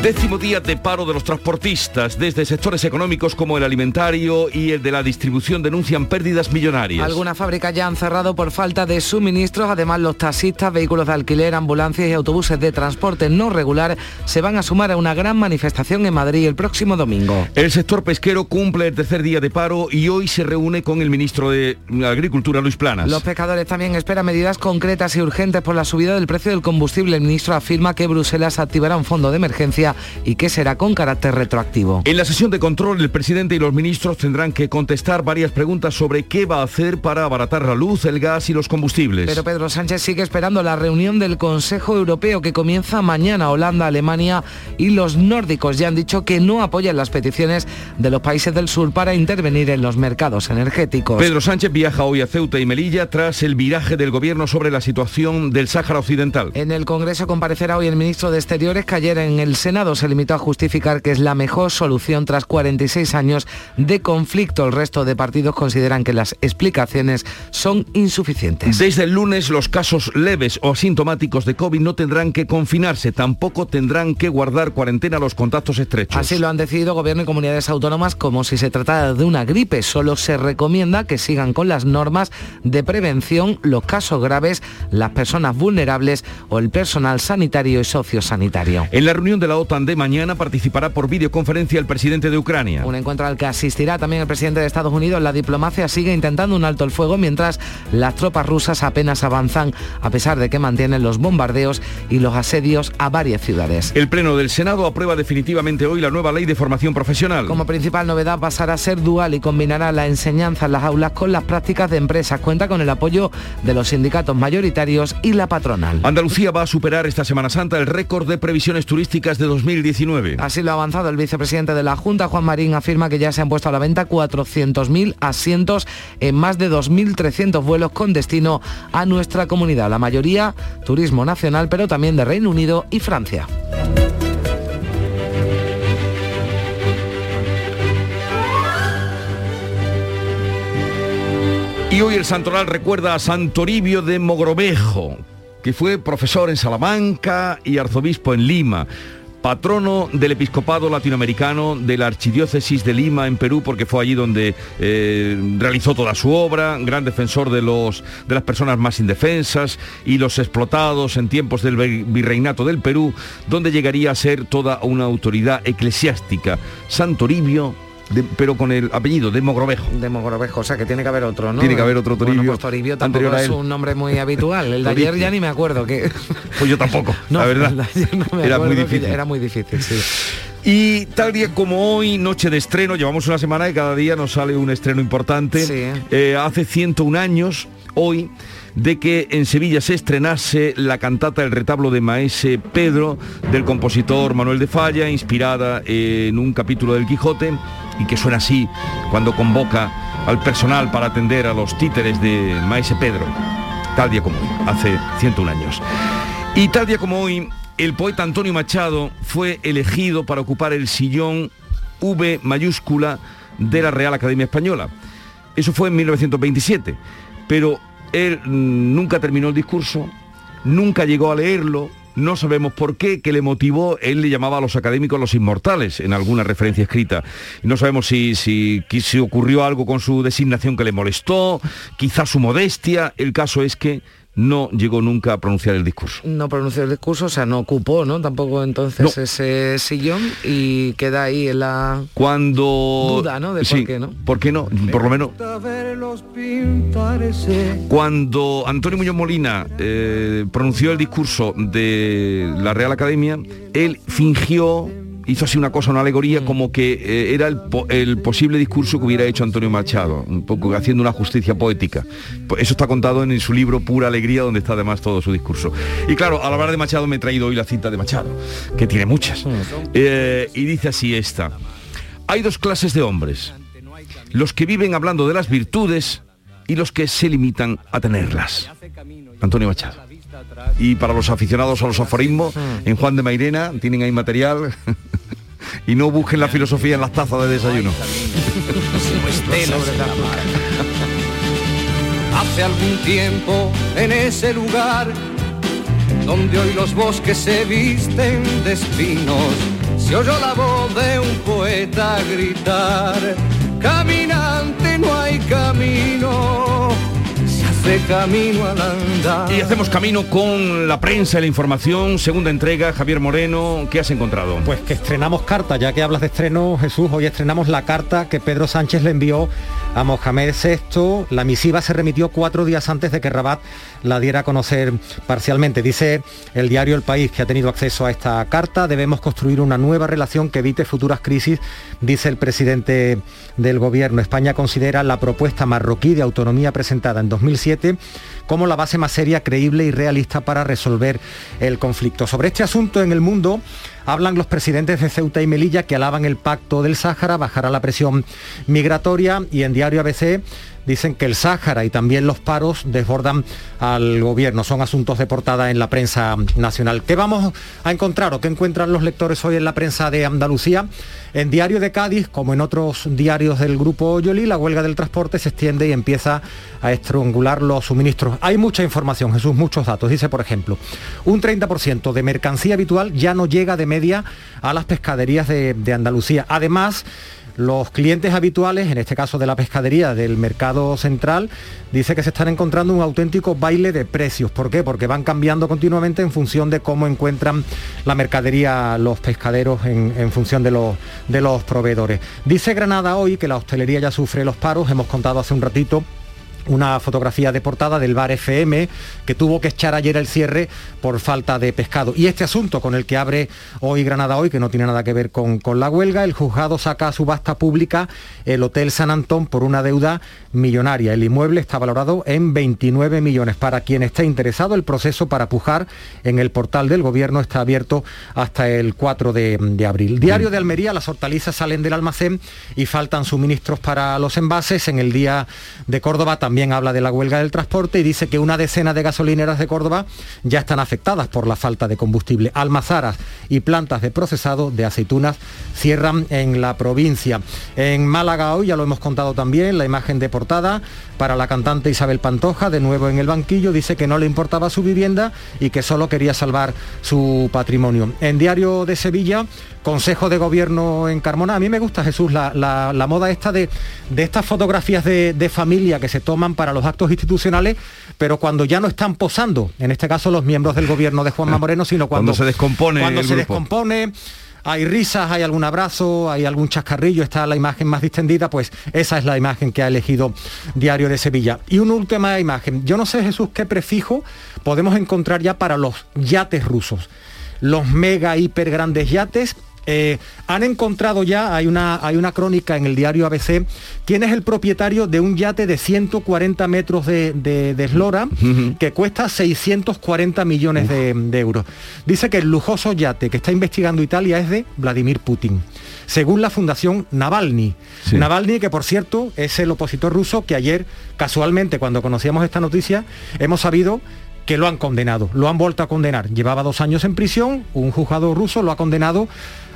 Décimo día de paro de los transportistas. Desde sectores económicos como el alimentario y el de la distribución denuncian pérdidas millonarias. Algunas fábricas ya han cerrado por falta de suministros. Además, los taxistas, vehículos de alquiler, ambulancias y autobuses de transporte no regular se van a sumar a una gran manifestación en Madrid el próximo domingo. El sector pesquero cumple el tercer día de paro y hoy se reúne con el ministro de Agricultura, Luis Planas. Los pescadores también esperan medidas concretas y urgentes por la subida del precio del combustible. El ministro afirma que Bruselas activará un fondo de emergencia y que será con carácter retroactivo. En la sesión de control, el presidente y los ministros tendrán que contestar varias preguntas sobre qué va a hacer para abaratar la luz, el gas y los combustibles. Pero Pedro Sánchez sigue esperando la reunión del Consejo Europeo que comienza mañana. Holanda, Alemania y los nórdicos ya han dicho que no apoyan las peticiones de los países del sur para intervenir en los mercados energéticos. Pedro Sánchez viaja hoy a Ceuta y Melilla tras el viraje del gobierno sobre la situación del Sáhara Occidental. En el Congreso comparecerá hoy el ministro de Exteriores que ayer en el Senado se limitó a justificar que es la mejor solución tras 46 años de conflicto. El resto de partidos consideran que las explicaciones son insuficientes. Desde el lunes los casos leves o asintomáticos de COVID no tendrán que confinarse, tampoco tendrán que guardar cuarentena los contactos estrechos. Así lo han decidido gobierno y comunidades autónomas como si se tratara de una gripe. Solo se recomienda que sigan con las normas de prevención los casos graves, las personas vulnerables o el personal sanitario y sociosanitario. En la reunión de la OTAN de mañana participará por videoconferencia el presidente de Ucrania. Un encuentro al que asistirá también el presidente de Estados Unidos. La diplomacia sigue intentando un alto el fuego mientras las tropas rusas apenas avanzan a pesar de que mantienen los bombardeos y los asedios a varias ciudades. El Pleno del Senado aprueba definitivamente hoy la nueva ley de formación profesional. Como principal novedad pasará a ser dual y combinará la enseñanza en las aulas con las prácticas de empresas. Cuenta con el apoyo de los sindicatos mayoritarios y la patronal. Andalucía va a superar esta Semana Santa el récord de previsiones turísticas de 2019. Así lo ha avanzado el vicepresidente de la Junta, Juan Marín, afirma que ya se han puesto a la venta 400.000 asientos en más de 2.300 vuelos con destino a nuestra comunidad. La mayoría turismo nacional, pero también de Reino Unido y Francia. Y hoy el Santoral recuerda a Santoribio de Mogrovejo, que fue profesor en Salamanca y arzobispo en Lima patrono del episcopado latinoamericano de la Archidiócesis de Lima en Perú, porque fue allí donde eh, realizó toda su obra, gran defensor de, los, de las personas más indefensas y los explotados en tiempos del virreinato del Perú, donde llegaría a ser toda una autoridad eclesiástica. Santoribio pero con el apellido de Mogrovejo. De Mogrovejo, o sea que tiene que haber otro, ¿no? Tiene que haber otro Toribio. Bueno, pues Toribio tampoco es un nombre muy habitual. El de ayer ya ni me acuerdo que. Pues yo tampoco, la verdad. era muy difícil. Era muy difícil, sí. Y tal día como hoy, noche de estreno, llevamos una semana y cada día nos sale un estreno importante. Sí. Eh, hace 101 años, hoy, de que en Sevilla se estrenase la cantata El retablo de Maese Pedro del compositor Manuel de Falla, inspirada en un capítulo del Quijote y que suena así cuando convoca al personal para atender a los títeres de Maese Pedro, tal día como hoy, hace 101 años. Y tal día como hoy, el poeta Antonio Machado fue elegido para ocupar el sillón V mayúscula de la Real Academia Española. Eso fue en 1927, pero él nunca terminó el discurso, nunca llegó a leerlo, no sabemos por qué, que le motivó, él le llamaba a los académicos los inmortales en alguna referencia escrita. No sabemos si, si, si ocurrió algo con su designación que le molestó, quizá su modestia, el caso es que no llegó nunca a pronunciar el discurso. No pronunció el discurso, o sea, no ocupó, ¿no? Tampoco entonces ese sillón y queda ahí en la cuando duda, ¿no? De Sí, por qué, ¿no? ¿Por qué no? Por lo menos cuando Antonio Muñoz Molina eh, pronunció el discurso de la Real Academia, él fingió hizo así una cosa, una alegoría, como que eh, era el, po- el posible discurso que hubiera hecho Antonio Machado, un poco haciendo una justicia poética. Pues Eso está contado en su libro Pura Alegría, donde está además todo su discurso. Y claro, al hablar de Machado me he traído hoy la cita de Machado, que tiene muchas. Eh, y dice así esta. Hay dos clases de hombres. Los que viven hablando de las virtudes y los que se limitan a tenerlas. Antonio Machado. Y para los aficionados a los aforismos, en Juan de Mairena tienen ahí material. Y no busquen la filosofía en las tazas de desayuno. Hace algún tiempo en ese lugar donde hoy los bosques se visten de espinos, se oyó la voz de un poeta gritar, caminante no hay camino, hace camino al andar. Y hacemos camino con la prensa y la información. Segunda entrega, Javier Moreno, ¿qué has encontrado? Pues que estrenamos carta, ya que hablas de estreno, Jesús, hoy estrenamos la carta que Pedro Sánchez le envió a Mohamed VI. La misiva se remitió cuatro días antes de que Rabat la diera a conocer parcialmente. Dice el diario El País que ha tenido acceso a esta carta. Debemos construir una nueva relación que evite futuras crisis, dice el presidente del gobierno. España considera la propuesta marroquí de autonomía presentada en 2007 2017 como la base más seria, creíble y realista para resolver el conflicto. Sobre este asunto en el mundo hablan los presidentes de Ceuta y Melilla que alaban el pacto del Sáhara, bajará la presión migratoria y en diario ABC dicen que el Sáhara y también los paros desbordan al gobierno. Son asuntos de portada en la prensa nacional. ¿Qué vamos a encontrar o qué encuentran los lectores hoy en la prensa de Andalucía? En Diario de Cádiz, como en otros diarios del grupo Yoli, la huelga del transporte se extiende y empieza a estrangular los suministros. Hay mucha información, Jesús, muchos datos. Dice, por ejemplo, un 30% de mercancía habitual ya no llega de media a las pescaderías de, Andalucía. Además, los clientes habituales, en este caso de la pescadería del mercado central, dice que se están encontrando un auténtico baile de precios. ¿Por qué? Porque van cambiando continuamente en función de cómo encuentran la mercadería los pescaderos en, función de los proveedores. Dice Granada hoy que la hostelería ya sufre los paros, hemos contado hace un ratito una fotografía de portada del bar FM que tuvo que echar ayer el cierre por falta de pescado. Y este asunto con el que abre hoy Granada hoy, que no tiene nada que ver con, con la huelga, el juzgado saca a subasta pública el Hotel San Antón por una deuda millonaria. El inmueble está valorado en 29 millones. Para quien esté interesado, el proceso para pujar en el portal del gobierno está abierto hasta el 4 de, de abril. Diario de Almería, las hortalizas salen del almacén y faltan suministros para los envases. En el día de Córdoba también habla de la huelga del transporte y dice que una decena de gasolineras de Córdoba ya están afectadas por la falta de combustible. Almazaras y plantas de procesado de aceitunas cierran en la provincia. En Málaga hoy, ya lo hemos contado también, la imagen de portada para la cantante Isabel Pantoja, de nuevo en el banquillo, dice que no le importaba su vivienda y que solo quería salvar su patrimonio. En Diario de Sevilla, Consejo de Gobierno en Carmona. A mí me gusta, Jesús, la, la- la moda esta de, de estas fotografías de, de familia que se toman para los actos institucionales, pero cuando ya no están posando, en este caso los miembros del gobierno de Juanma Moreno, sino cuando, Cuando se descompone cuando el se grupo. descompone, hay risas, hay algún abrazo, hay algún chascarrillo, está la imagen más distendida, pues esa es la imagen que ha elegido Diario de Sevilla. Y una última imagen. Yo no sé, Jesús, qué prefijo podemos encontrar ya para los yates rusos. Los mega, hiper grandes yates. Eh, han encontrado ya, hay una, hay una crónica en el diario ABC, quién es el propietario de un yate de 140 metros de, de- de eslora que cuesta 640 millones de, de euros. Dice que el lujoso yate que está investigando Italia es de Vladimir Putin, según la Fundación Navalny. Navalny, que por cierto es el opositor ruso que ayer, casualmente, cuando conocíamos esta noticia, hemos sabido que lo han condenado, lo han vuelto a condenar. Llevaba dos años en prisión, un juzgado ruso lo ha condenado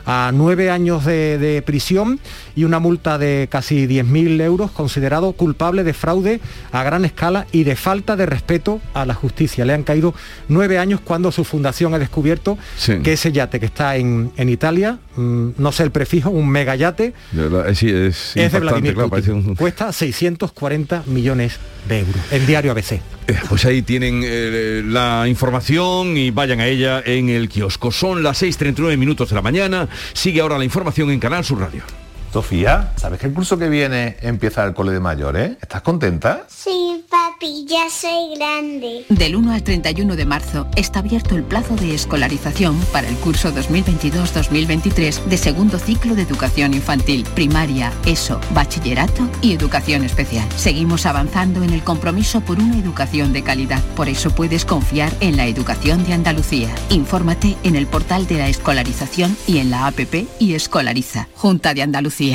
a nueve años de, de prisión y una multa de casi 10.000 euros, considerado culpable de fraude a gran escala y de falta de respeto a la justicia. Le han caído nueve años cuando su fundación ha descubierto Sí. que ese yate que está en, en Italia, mm, no sé el prefijo, un verdad, eh, sí, es, es de Vladimir claro, Putin. parece un- Cuesta 640 millones de euros. En diario ABC. Eh, Pues ahí tienen eh, la información y vayan a ella en el kiosco. Son las 6.39 minutos de la mañana. Sigue ahora la información en Canal Sur Radio. Sofía, ¿sabes que el curso que viene empieza el cole de mayores? ¿Estás contenta? Sí, papi, ya soy grande. Del 1 al 31 de marzo está abierto el plazo de escolarización para el curso 2022-2023 de segundo ciclo de educación infantil, primaria, ESO, bachillerato y educación especial. Seguimos avanzando en el compromiso por una educación de calidad. Por eso puedes confiar en la educación de Andalucía. Infórmate en el portal de la escolarización y en la APP y Escolariza, Junta de Andalucía.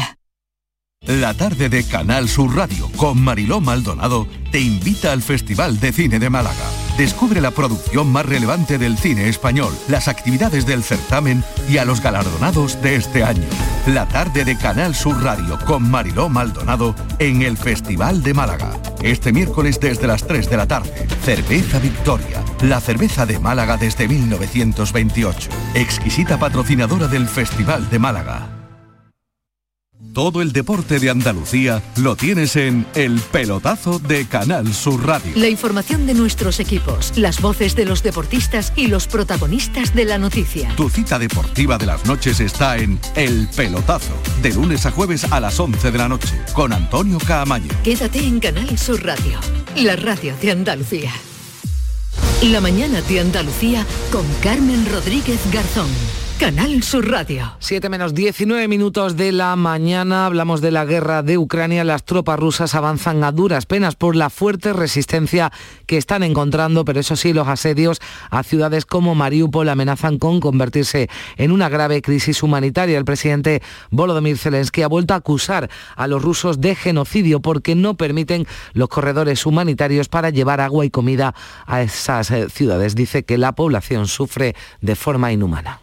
La tarde de Canal Sur Radio con Mariló Maldonado te invita al Festival de Cine de Málaga. Descubre la producción más relevante del cine español, las actividades del certamen y a los galardonados de este año. La tarde de Canal Sur Radio con Mariló Maldonado en el Festival de Málaga. Este miércoles desde las 3 de la tarde. Cerveza Victoria, la cerveza de Málaga desde 1928. Exquisita patrocinadora del Festival de Málaga. Todo el deporte de Andalucía lo tienes en El Pelotazo de Canal Sur Radio. La información de nuestros equipos, las voces de los deportistas y los protagonistas de la noticia. Tu cita deportiva de las noches está en El Pelotazo, de lunes a jueves a las 11 de la noche, con Antonio Caamaño. Quédate en Canal Sur Radio, la radio de Andalucía. La mañana de Andalucía con Carmen Rodríguez Garzón. Canal Sur Radio. 7 menos 19 minutos de la mañana hablamos de la guerra de Ucrania. Las tropas rusas avanzan a duras penas por la fuerte resistencia que están encontrando, pero eso sí, los asedios a ciudades como Mariupol amenazan con convertirse en una grave crisis humanitaria. El presidente Volodymyr Zelensky ha vuelto a acusar a los rusos de genocidio porque no permiten los corredores humanitarios para llevar agua y comida a esas eh, ciudades. Dice que la población sufre de forma inhumana.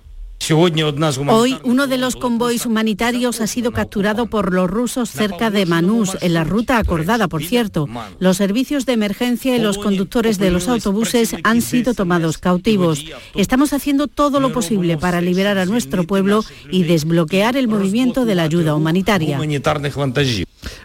Hoy uno de los convoys humanitarios ha sido capturado por los rusos cerca de Manús, en la ruta acordada, por cierto. Los servicios de emergencia y los conductores de los autobuses han sido tomados cautivos. Estamos haciendo todo lo posible para liberar a nuestro pueblo y desbloquear el movimiento de la ayuda humanitaria.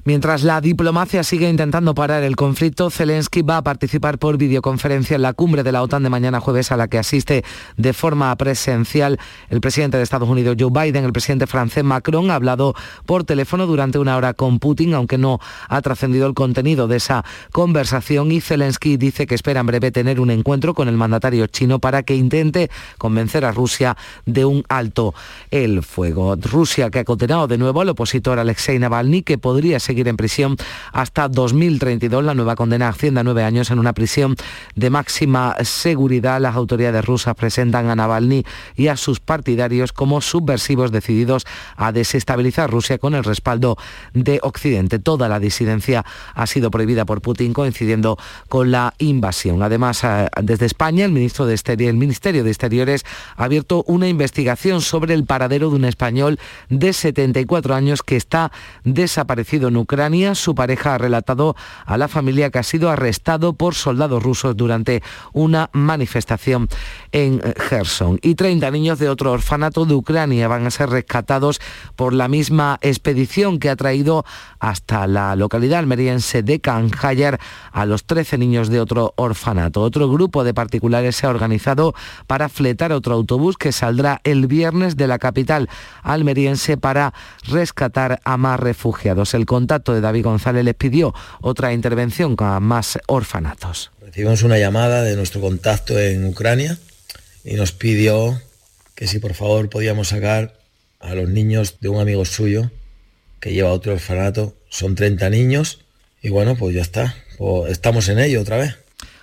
Mientras la diplomacia sigue intentando parar el conflicto, Zelensky va a participar por videoconferencia en la cumbre de la OTAN de mañana jueves a la que asiste de forma presencial el presidente de Estados Unidos Joe Biden. El presidente francés Macron ha hablado por teléfono durante una hora con Putin, aunque no ha trascendido el contenido de esa conversación y Zelensky dice que espera en breve tener un encuentro con el mandatario chino para que intente convencer a Rusia de un alto el fuego. Rusia que ha condenado de nuevo al opositor Alexei Navalny que podría seguir en prisión hasta 2032. La nueva condena asciende a nueve años en una prisión de máxima seguridad. Las autoridades rusas presentan a Navalny y a sus partidarios como subversivos decididos a desestabilizar Rusia con el respaldo de Occidente. Toda la disidencia ha sido prohibida por Putin coincidiendo con la invasión. Además, eh, desde España, el, el Ministerio de Exteriores ha abierto una investigación sobre el paradero de un español de 74 años que está desaparecido en Ucrania. Su pareja ha relatado a la familia que ha sido arrestado por soldados rusos durante una manifestación en Gerson. Y 30 niños de otro orfanato de Ucrania van a ser rescatados por la misma expedición que ha traído hasta la localidad almeriense de Canjayar a los 13 niños de otro orfanato. Otro grupo de particulares se ha organizado para fletar otro autobús que saldrá el viernes de la capital almeriense para rescatar a más refugiados. El contacto de David González les pidió otra intervención con más orfanatos. Recibimos una llamada de nuestro contacto en Ucrania y nos pidió que si por favor podíamos sacar a los niños de un amigo suyo que lleva otro orfanato. Son 30 niños y bueno, pues ya está. Pues estamos en ello otra vez.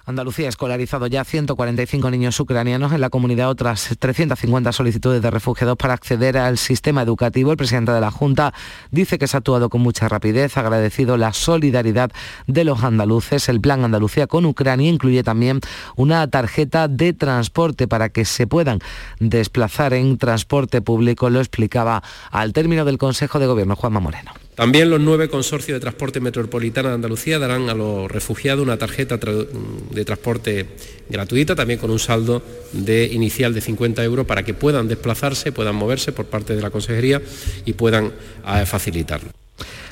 Andalucía ha escolarizado ya 145 niños ucranianos. En la comunidad otras 350 solicitudes de refugiados para acceder al sistema educativo. El presidente de la Junta dice que se ha actuado con mucha rapidez, ha agradecido la solidaridad de los andaluces. El plan Andalucía con Ucrania incluye también una tarjeta de transporte para que se puedan desplazar en transporte público. Lo explicaba al término del Consejo de Gobierno Juanma Moreno. También los nueve consorcios de transporte metropolitana de Andalucía darán a los refugiados una tarjeta de transporte gratuita, también con un saldo de inicial de 50 euros para que puedan desplazarse, puedan moverse por parte de la Consejería y puedan eh, facilitarlo.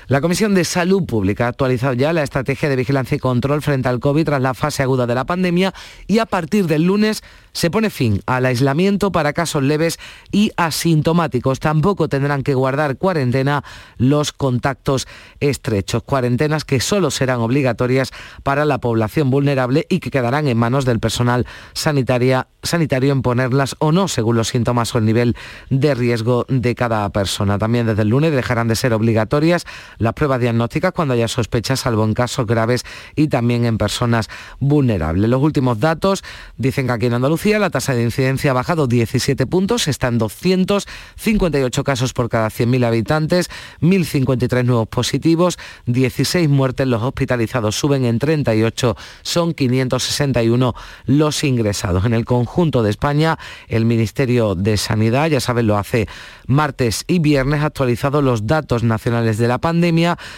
La Comisión de Salud Pública ha actualizado ya la estrategia de vigilancia y control frente al COVID tras la fase aguda de la pandemia y a partir del lunes se pone fin al aislamiento para casos leves y asintomáticos. Tampoco tendrán que guardar cuarentena los contactos estrechos. Cuarentenas que solo serán obligatorias para la población vulnerable y que quedarán en manos del personal sanitario en ponerlas o no según los síntomas o el nivel de riesgo de cada persona. También desde el lunes dejarán de ser obligatorias las pruebas diagnósticas cuando haya sospechas, salvo en casos graves y también en personas vulnerables. Los últimos datos dicen que aquí en Andalucía la tasa de incidencia ha bajado 17 puntos, está en 258 casos por cada 100.000 habitantes, 1.053 nuevos positivos, 16 muertes, los hospitalizados suben en 38, son 561 los ingresados. En el conjunto de España, el Ministerio de Sanidad, ya saben, lo hace martes y viernes, ha actualizado los datos nacionales de la pandemia,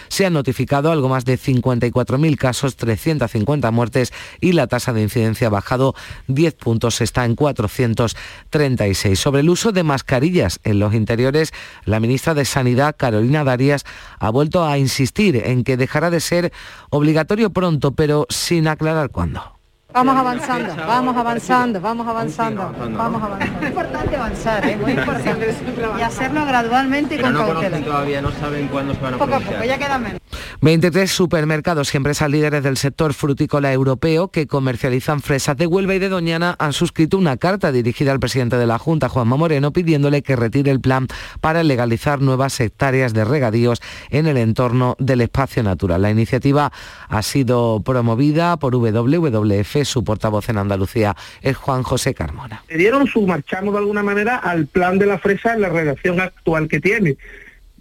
se han notificado algo más de 54.000 casos, 350 muertes y la tasa de incidencia ha bajado 10 puntos está en 436. Sobre el uso de mascarillas en los interiores, la ministra de Sanidad, Carolina Darias, ha vuelto a insistir en que dejará de ser obligatorio pronto, pero sin aclarar cuándo. Vamos avanzando, vamos avanzando, vamos avanzando, vamos avanzando. Es importante avanzar, es ¿eh? muy importante. Y hacerlo gradualmente y con no todavía, no saben cuándo se van a Poco a poco, ya queda menos. 23 supermercados y empresas líderes del sector frutícola europeo que comercializan fresas de Huelva y de Doñana han suscrito una carta dirigida al presidente de la Junta, Juanma Moreno, pidiéndole que retire el plan para legalizar nuevas hectáreas de regadíos en el entorno del espacio natural. La iniciativa ha sido promovida por WWF, su portavoz en Andalucía es Juan José Carmona. Le dieron su marchamo de alguna manera al plan de la fresa en la redacción actual que tiene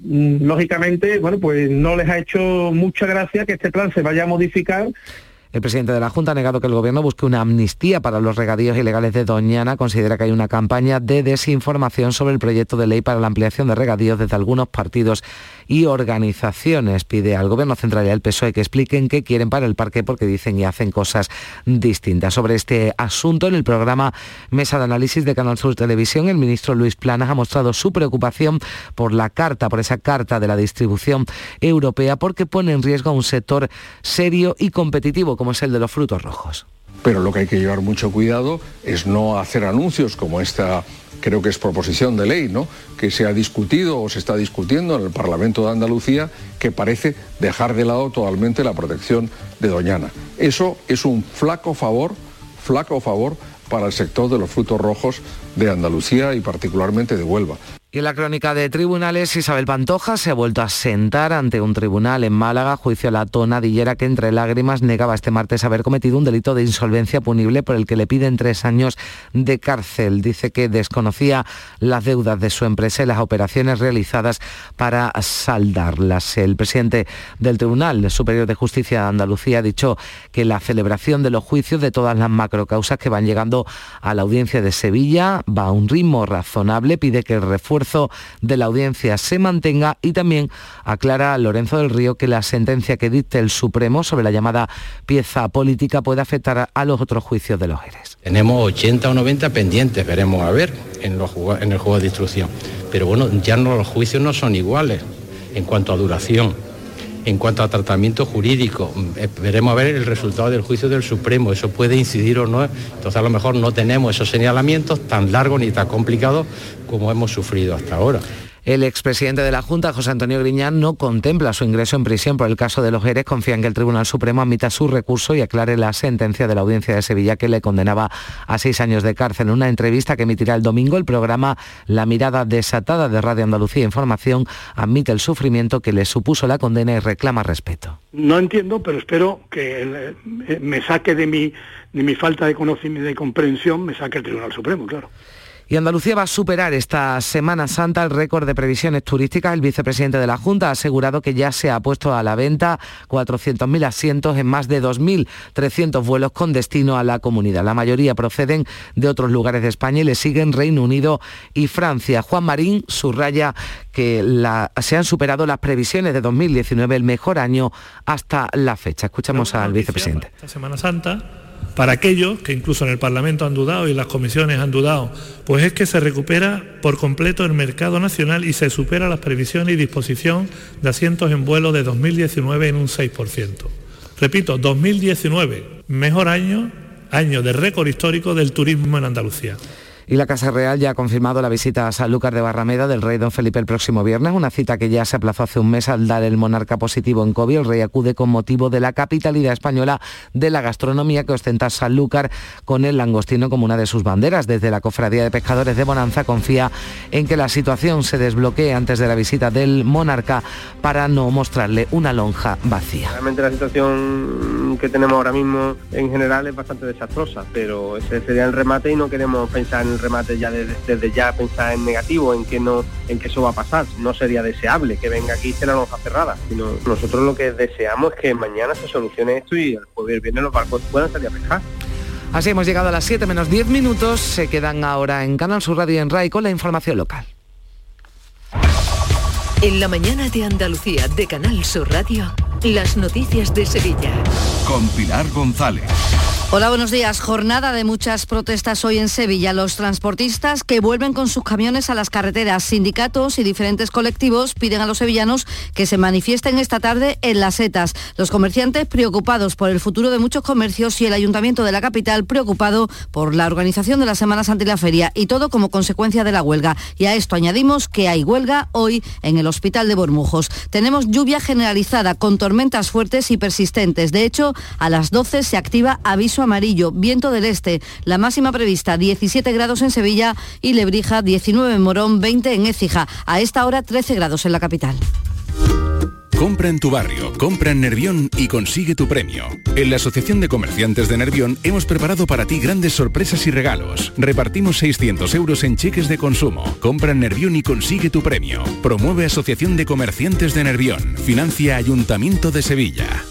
Mm, lógicamente, bueno, pues no les ha hecho mucha gracia que este plan se vaya a modificar el presidente de la Junta ha negado que el Gobierno busque una amnistía para los regadíos ilegales de Doñana. Considera que hay una campaña de desinformación sobre el proyecto de ley para la ampliación de regadíos desde algunos partidos y organizaciones. Pide al Gobierno Central y al PSOE que expliquen qué quieren para el parque porque dicen y hacen cosas distintas. Sobre este asunto, en el programa Mesa de Análisis de Canal Sur Televisión, el ministro Luis Planas ha mostrado su preocupación por la carta, por esa carta de la distribución europea, porque pone en riesgo a un sector serio y competitivo como es el de los frutos rojos. Pero lo que hay que llevar mucho cuidado es no hacer anuncios como esta, creo que es proposición de ley, ¿no? que se ha discutido o se está discutiendo en el Parlamento de Andalucía, que parece dejar de lado totalmente la protección de Doñana. Eso es un flaco favor, flaco favor para el sector de los frutos rojos de Andalucía y particularmente de Huelva. Y en la crónica de tribunales, Isabel Pantoja se ha vuelto a sentar ante un tribunal en Málaga, juicio a la tonadillera que entre lágrimas negaba este martes haber cometido un delito de insolvencia punible por el que le piden tres años de cárcel. Dice que desconocía las deudas de su empresa y las operaciones realizadas para saldarlas. El presidente del Tribunal Superior de Justicia de Andalucía ha dicho que la celebración de los juicios de todas las macrocausas que van llegando a la audiencia de Sevilla va a un ritmo razonable, pide que el refuerzo de la audiencia se mantenga y también aclara Lorenzo del Río que la sentencia que dicte el Supremo sobre la llamada pieza política puede afectar a los otros juicios de los ERES. Tenemos 80 o 90 pendientes, veremos a ver en, en el juego de instrucción. Pero bueno, ya no, los juicios no son iguales en cuanto a duración en cuanto a tratamiento jurídico, veremos a ver el resultado del juicio del Supremo, eso puede incidir o no, entonces a lo mejor no tenemos esos señalamientos tan largos ni tan complicados como hemos sufrido hasta ahora. El expresidente de la Junta, José Antonio Griñán, no contempla su ingreso en prisión por el caso de los Jerez. Confía en que el Tribunal Supremo admita su recurso y aclare la sentencia de la audiencia de Sevilla que le condenaba a seis años de cárcel. En una entrevista que emitirá el domingo, el programa La mirada desatada de Radio Andalucía Información admite el sufrimiento que le supuso la condena y reclama respeto. No entiendo, pero espero que eh, me saque de mi, de mi falta de conocimiento y de comprensión, me saque el Tribunal Supremo, claro. Y Andalucía va a superar esta Semana Santa el récord de previsiones turísticas. El vicepresidente de la Junta ha asegurado que ya se ha puesto a la venta 400.000 asientos en más de 2.300 vuelos con destino a la comunidad. La mayoría proceden de otros lugares de España y le siguen Reino Unido y Francia. Juan Marín subraya que se han superado las previsiones de 2019, el mejor año hasta la fecha. Escuchamos al vicepresidente. Esta Semana Santa para aquellos que incluso en el Parlamento han dudado y las comisiones han dudado, pues es que se recupera por completo el mercado nacional y se supera las previsiones y disposición de asientos en vuelo de 2019 en un 6%. Repito, 2019, mejor año, año de récord histórico del turismo en Andalucía. Y la Casa Real ya ha confirmado la visita a Sanlúcar de Barrameda del rey don Felipe el próximo viernes, una cita que ya se aplazó hace un mes al dar el monarca positivo en COVID. El rey acude con motivo de la capitalidad española de la gastronomía que ostenta Sanlúcar con el langostino como una de sus banderas. Desde la Cofradía de Pescadores de Bonanza confía en que la situación se desbloquee antes de la visita del monarca para no mostrarle una lonja vacía. Realmente la situación que tenemos ahora mismo en general es bastante desastrosa, pero ese sería el remate y no queremos pensar en remate ya desde, ya pensar en negativo, en que no, en que eso va a pasar. No sería deseable que venga aquí y se la lonja cerrada, sino nosotros lo que deseamos es que mañana se solucione esto y el jueves viene los barcos puedan salir a pescar. Así hemos llegado a las 7 menos 10 minutos. Se quedan ahora en Canal Sur Radio en RAI con la información local. En la mañana de Andalucía de Canal Sur Radio, las noticias de Sevilla. Con Pilar González. Hola, buenos días. Jornada de muchas protestas hoy en Sevilla. Los transportistas que vuelven con sus camiones a las carreteras, sindicatos y diferentes colectivos piden a los sevillanos que se manifiesten esta tarde en las setas. Los comerciantes preocupados por el futuro de muchos comercios y el ayuntamiento de la capital preocupado por la organización de las Semanas ante la feria y todo como consecuencia de la huelga. Y a esto añadimos que hay huelga hoy en el hospital de Bormujos. Tenemos lluvia generalizada con tormentas fuertes y persistentes. De hecho, a las 12 se activa aviso amarillo, viento del este, la máxima prevista 17 grados en Sevilla y Lebrija 19 en Morón, 20 en Écija. A esta hora 13 grados en la capital. Compra en tu barrio, compra en Nervión y consigue tu premio. En la Asociación de Comerciantes de Nervión hemos preparado para ti grandes sorpresas y regalos. Repartimos 600 euros en cheques de consumo. Compra en Nervión y consigue tu premio. Promueve Asociación de Comerciantes de Nervión. Financia Ayuntamiento de Sevilla.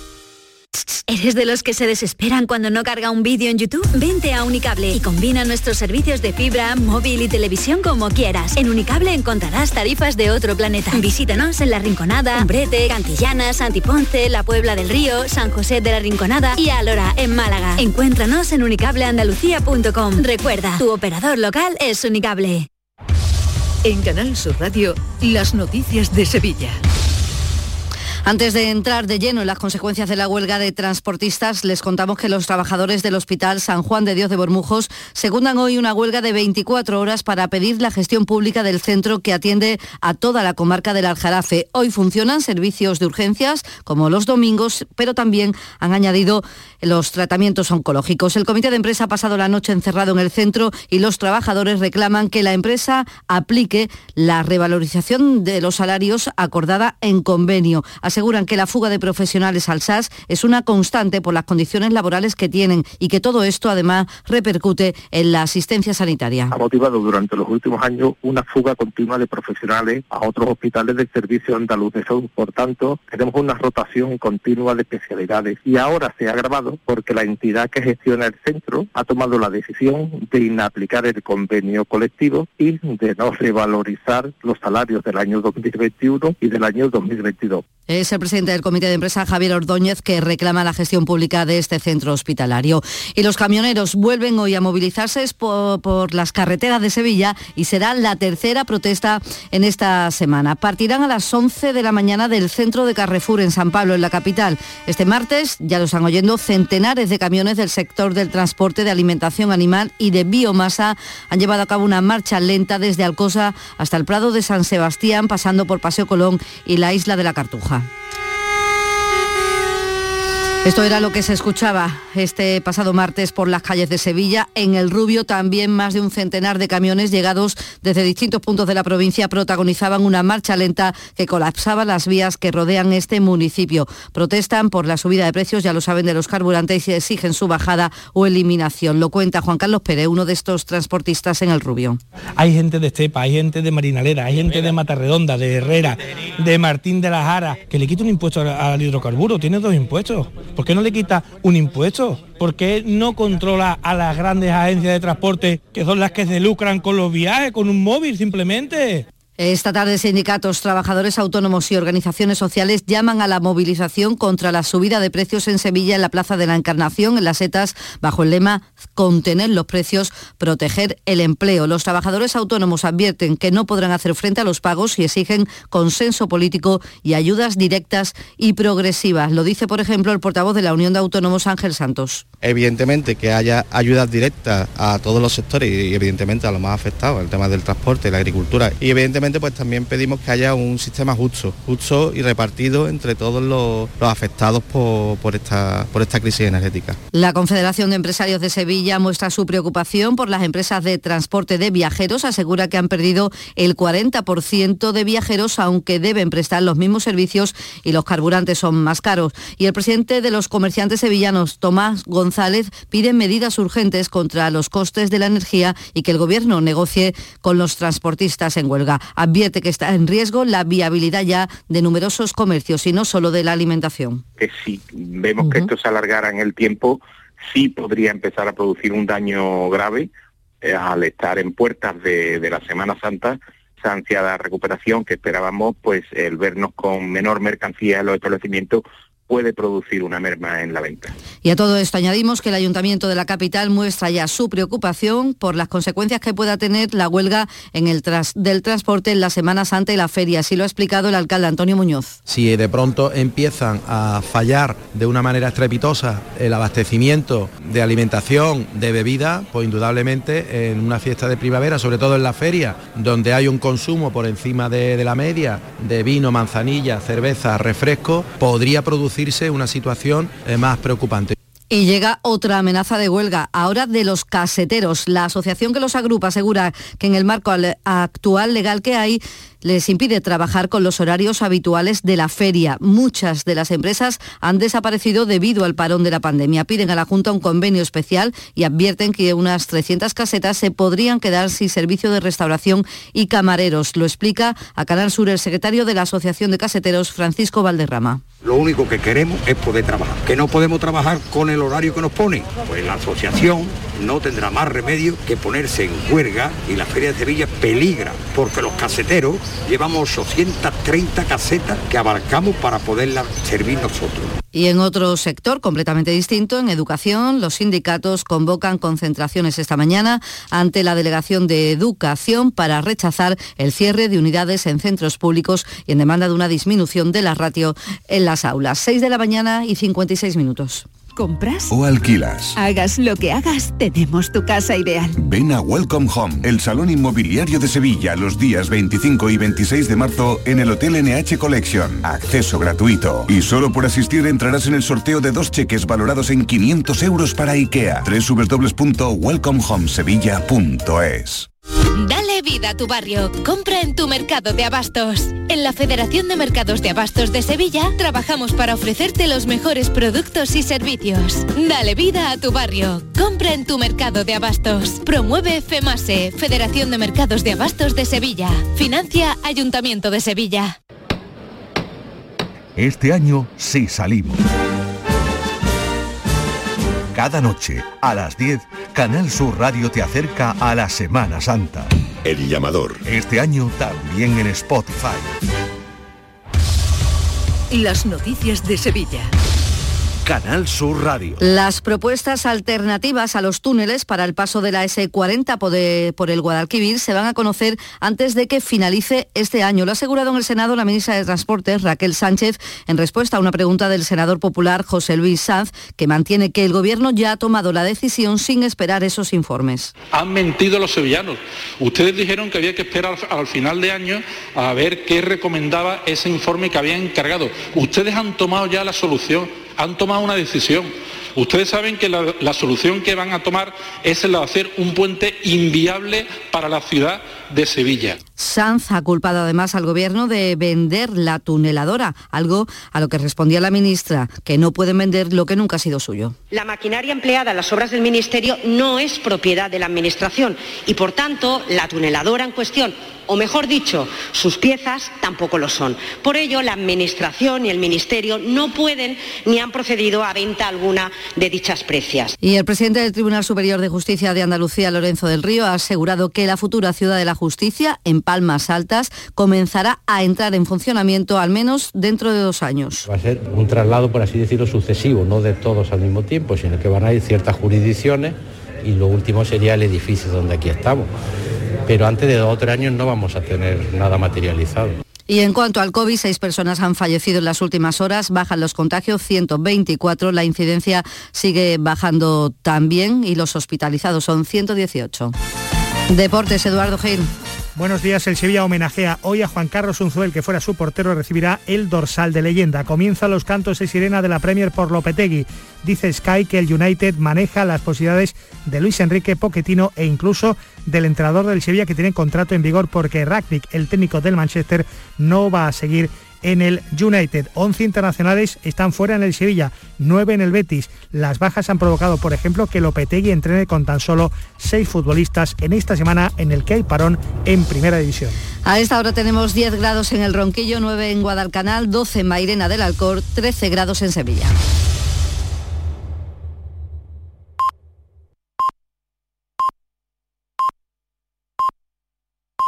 ¿Eres de los que se desesperan cuando no carga un vídeo en YouTube? Vente a Unicable y combina nuestros servicios de fibra, móvil y televisión como quieras. En Unicable encontrarás tarifas de otro planeta. Visítanos en La Rinconada, Umbrete, Cantillana, Santiponce, La Puebla del Río, San José de la Rinconada y Alora, en Málaga. Encuéntranos en unicableandalucía.com. Recuerda, tu operador local es Unicable. En Canal Sur Radio, las noticias de Sevilla. Antes de entrar de lleno en las consecuencias de la huelga de transportistas, les contamos que los trabajadores del Hospital San Juan de Dios de Bormujos secundan hoy una huelga de 24 horas para pedir la gestión pública del centro que atiende a toda la comarca del Aljarafe. Hoy funcionan servicios de urgencias como los domingos, pero también han añadido los tratamientos oncológicos. El comité de empresa ha pasado la noche encerrado en el centro y los trabajadores reclaman que la empresa aplique la revalorización de los salarios acordada en convenio aseguran que la fuga de profesionales al SAS es una constante por las condiciones laborales que tienen y que todo esto además repercute en la asistencia sanitaria. Ha motivado durante los últimos años una fuga continua de profesionales a otros hospitales del Servicio Andaluz de Salud. Por tanto, tenemos una rotación continua de especialidades y ahora se ha agravado porque la entidad que gestiona el centro ha tomado la decisión de inaplicar el convenio colectivo y de no revalorizar los salarios del año 2021 y del año 2022. Es el presidente del Comité de Empresa, Javier Ordóñez, que reclama la gestión pública de este centro hospitalario. Y los camioneros vuelven hoy a movilizarse por, las carreteras de Sevilla y será la tercera protesta en esta semana. Partirán a las 11 de la mañana del centro de Carrefour en San Pablo, en la capital. Este martes, ya lo están oyendo, centenares de camiones del sector del transporte de alimentación animal y de biomasa han llevado a cabo una marcha lenta desde Alcosa hasta el Prado de San Sebastián, pasando por Paseo Colón y la isla de la Cartuja. Música Esto era lo que se escuchaba este pasado martes por las calles de Sevilla. En el Rubio también más de un centenar de camiones llegados desde distintos puntos de la provincia protagonizaban una marcha lenta que colapsaba las vías que rodean este municipio. Protestan por la subida de precios, ya lo saben, de los carburantes y exigen su bajada o eliminación. Lo cuenta Juan Carlos Pérez, uno de estos transportistas en el Rubio. Hay gente de Estepa, hay gente de Marinalera, hay gente de Matarredonda, de Herrera, de Martín de la Jara, que le quita un impuesto al hidrocarburo, tiene dos impuestos. ¿Por qué no le quita un impuesto? ¿Por qué no controla a las grandes agencias de transporte que son las que se lucran con los viajes, con un móvil simplemente? Esta tarde sindicatos, trabajadores autónomos y organizaciones sociales llaman a la movilización contra la subida de precios en Sevilla en la Plaza de la Encarnación, en las setas, bajo el lema contener los precios, proteger el empleo. Los trabajadores autónomos advierten que no podrán hacer frente a los pagos y exigen consenso político y ayudas directas y progresivas. Lo dice, por ejemplo, el portavoz de la Unión de Autónomos, Ángel Santos. Evidentemente que haya ayudas directas a todos los sectores y evidentemente a los más afectados, el tema del transporte, la agricultura y evidentemente pues también pedimos que haya un sistema justo, justo y repartido entre todos los, afectados por, esta, por esta crisis energética. La Confederación de Empresarios de Sevilla muestra su preocupación por las empresas de transporte de viajeros, asegura que han perdido el 40% de viajeros, aunque deben prestar los mismos servicios y los carburantes son más caros. Y el presidente de los comerciantes sevillanos, Tomás González, pide medidas urgentes contra los costes de la energía y que el gobierno negocie con los transportistas en huelga advierte que está en riesgo la viabilidad ya de numerosos comercios y no solo de la alimentación. Que si vemos que esto se alargara en el tiempo, sí podría empezar a producir un daño grave eh, al estar en puertas de, de la Semana Santa esa ansiada recuperación que esperábamos, pues el vernos con menor mercancía en los establecimientos puede producir una merma en la venta. Y a todo esto añadimos que el Ayuntamiento de la capital muestra ya su preocupación por las consecuencias que pueda tener la huelga en el tras del transporte en la Semana Santa y la feria. Así lo ha explicado el alcalde Antonio Muñoz. Si de pronto empiezan a fallar de una manera estrepitosa el abastecimiento de alimentación, de bebida, pues indudablemente en una fiesta de primavera, sobre todo en la feria, donde hay un consumo por encima de, de la media de vino, manzanilla, cerveza, refresco, podría producir una situación eh, más preocupante. Y llega otra amenaza de huelga, ahora de los caseteros. La asociación que los agrupa asegura que en el marco actual legal que hay les impide trabajar con los horarios habituales de la feria. Muchas de las empresas han desaparecido debido al parón de la pandemia. Piden a la Junta un convenio especial y advierten que unas 300 casetas se podrían quedar sin servicio de restauración y camareros. Lo explica a Canal Sur el secretario de la Asociación de Caseteros, Francisco Valderrama. Lo único que queremos es poder trabajar. Que no podemos trabajar con el horario que nos pone. Pues la asociación no tendrá más remedio que ponerse en huelga y la Feria de Sevilla peligra porque los caseteros llevamos 830 casetas que abarcamos para poderlas servir nosotros. Y en otro sector completamente distinto, en educación, los sindicatos convocan concentraciones esta mañana ante la Delegación de Educación para rechazar el cierre de unidades en centros públicos y en demanda de una disminución de la ratio en las aulas. 6 de la mañana y 56 minutos compras o alquilas. Hagas lo que hagas, tenemos tu casa ideal. Ven a Welcome Home, el salón inmobiliario de Sevilla, los días 25 y 26 de marzo en el Hotel NH Collection. Acceso gratuito. Y solo por asistir entrarás en el sorteo de dos cheques valorados en 500 euros para IKEA. www.welcomehomesevilla.es Dale vida a tu barrio. Compra en tu mercado de abastos. En la Federación de Mercados de Abastos de Sevilla trabajamos para ofrecerte los mejores productos y servicios. Dale vida a tu barrio. Compra en tu mercado de abastos. Promueve FEMASE, Federación de Mercados de Abastos de Sevilla. Financia Ayuntamiento de Sevilla. Este año sí salimos. Cada noche, a las 10, Canal Sur Radio te acerca a la Semana Santa. El llamador. Este año también en Spotify. las noticias de Sevilla. Canal Sur Radio. Las propuestas alternativas a los túneles para el paso de la S40 por el Guadalquivir se van a conocer antes de que finalice este año. Lo ha asegurado en el Senado la ministra de Transportes, Raquel Sánchez, en respuesta a una pregunta del senador popular José Luis Sanz, que mantiene que el Gobierno ya ha tomado la decisión sin esperar esos informes. Han mentido los sevillanos. Ustedes dijeron que había que esperar al final de año a ver qué recomendaba ese informe que habían encargado. Ustedes han tomado ya la solución han tomado una decisión. Ustedes saben que la, solución que van a tomar es la de hacer un puente inviable para la ciudad de Sevilla. Sanz ha culpado además al gobierno de vender la tuneladora, algo a lo que respondía la ministra, que no pueden vender lo que nunca ha sido suyo. La maquinaria empleada en las obras del ministerio no es propiedad de la administración y por tanto la tuneladora en cuestión o mejor dicho, sus piezas tampoco lo son. Por ello, la Administración y el Ministerio no pueden ni han procedido a venta alguna de dichas precias. Y el presidente del Tribunal Superior de Justicia de Andalucía, Lorenzo del Río, ha asegurado que la futura ciudad de la justicia, en Palmas Altas, comenzará a entrar en funcionamiento al menos dentro de dos años. Va a ser un traslado, por así decirlo, sucesivo, no de todos al mismo tiempo, sino que van a ir ciertas jurisdicciones y lo último sería el edificio donde aquí estamos pero antes de dos o tres años no vamos a tener nada materializado. Y en cuanto al COVID, seis personas han fallecido en las últimas horas, bajan los contagios 124, la incidencia sigue bajando también y los hospitalizados son 118. Deportes, Eduardo Gil. Buenos días, el Sevilla homenajea hoy a Juan Carlos Unzuel, que fuera su portero, recibirá el dorsal de leyenda. Comienzan los cantos de sirena de la Premier por Lopetegui. Dice Sky que el United maneja las posibilidades de Luis Enrique Poquetino e incluso del entrenador del Sevilla que tiene contrato en vigor porque Ragnick, el técnico del Manchester, no va a seguir en el United. 11 internacionales están fuera en el Sevilla, 9 en el Betis. Las bajas han provocado, por ejemplo, que Lopetegui entrene con tan solo 6 futbolistas en esta semana en el que hay parón en Primera División. A esta hora tenemos 10 grados en el Ronquillo, 9 en Guadalcanal, 12 en Mairena del Alcor, 13 grados en Sevilla.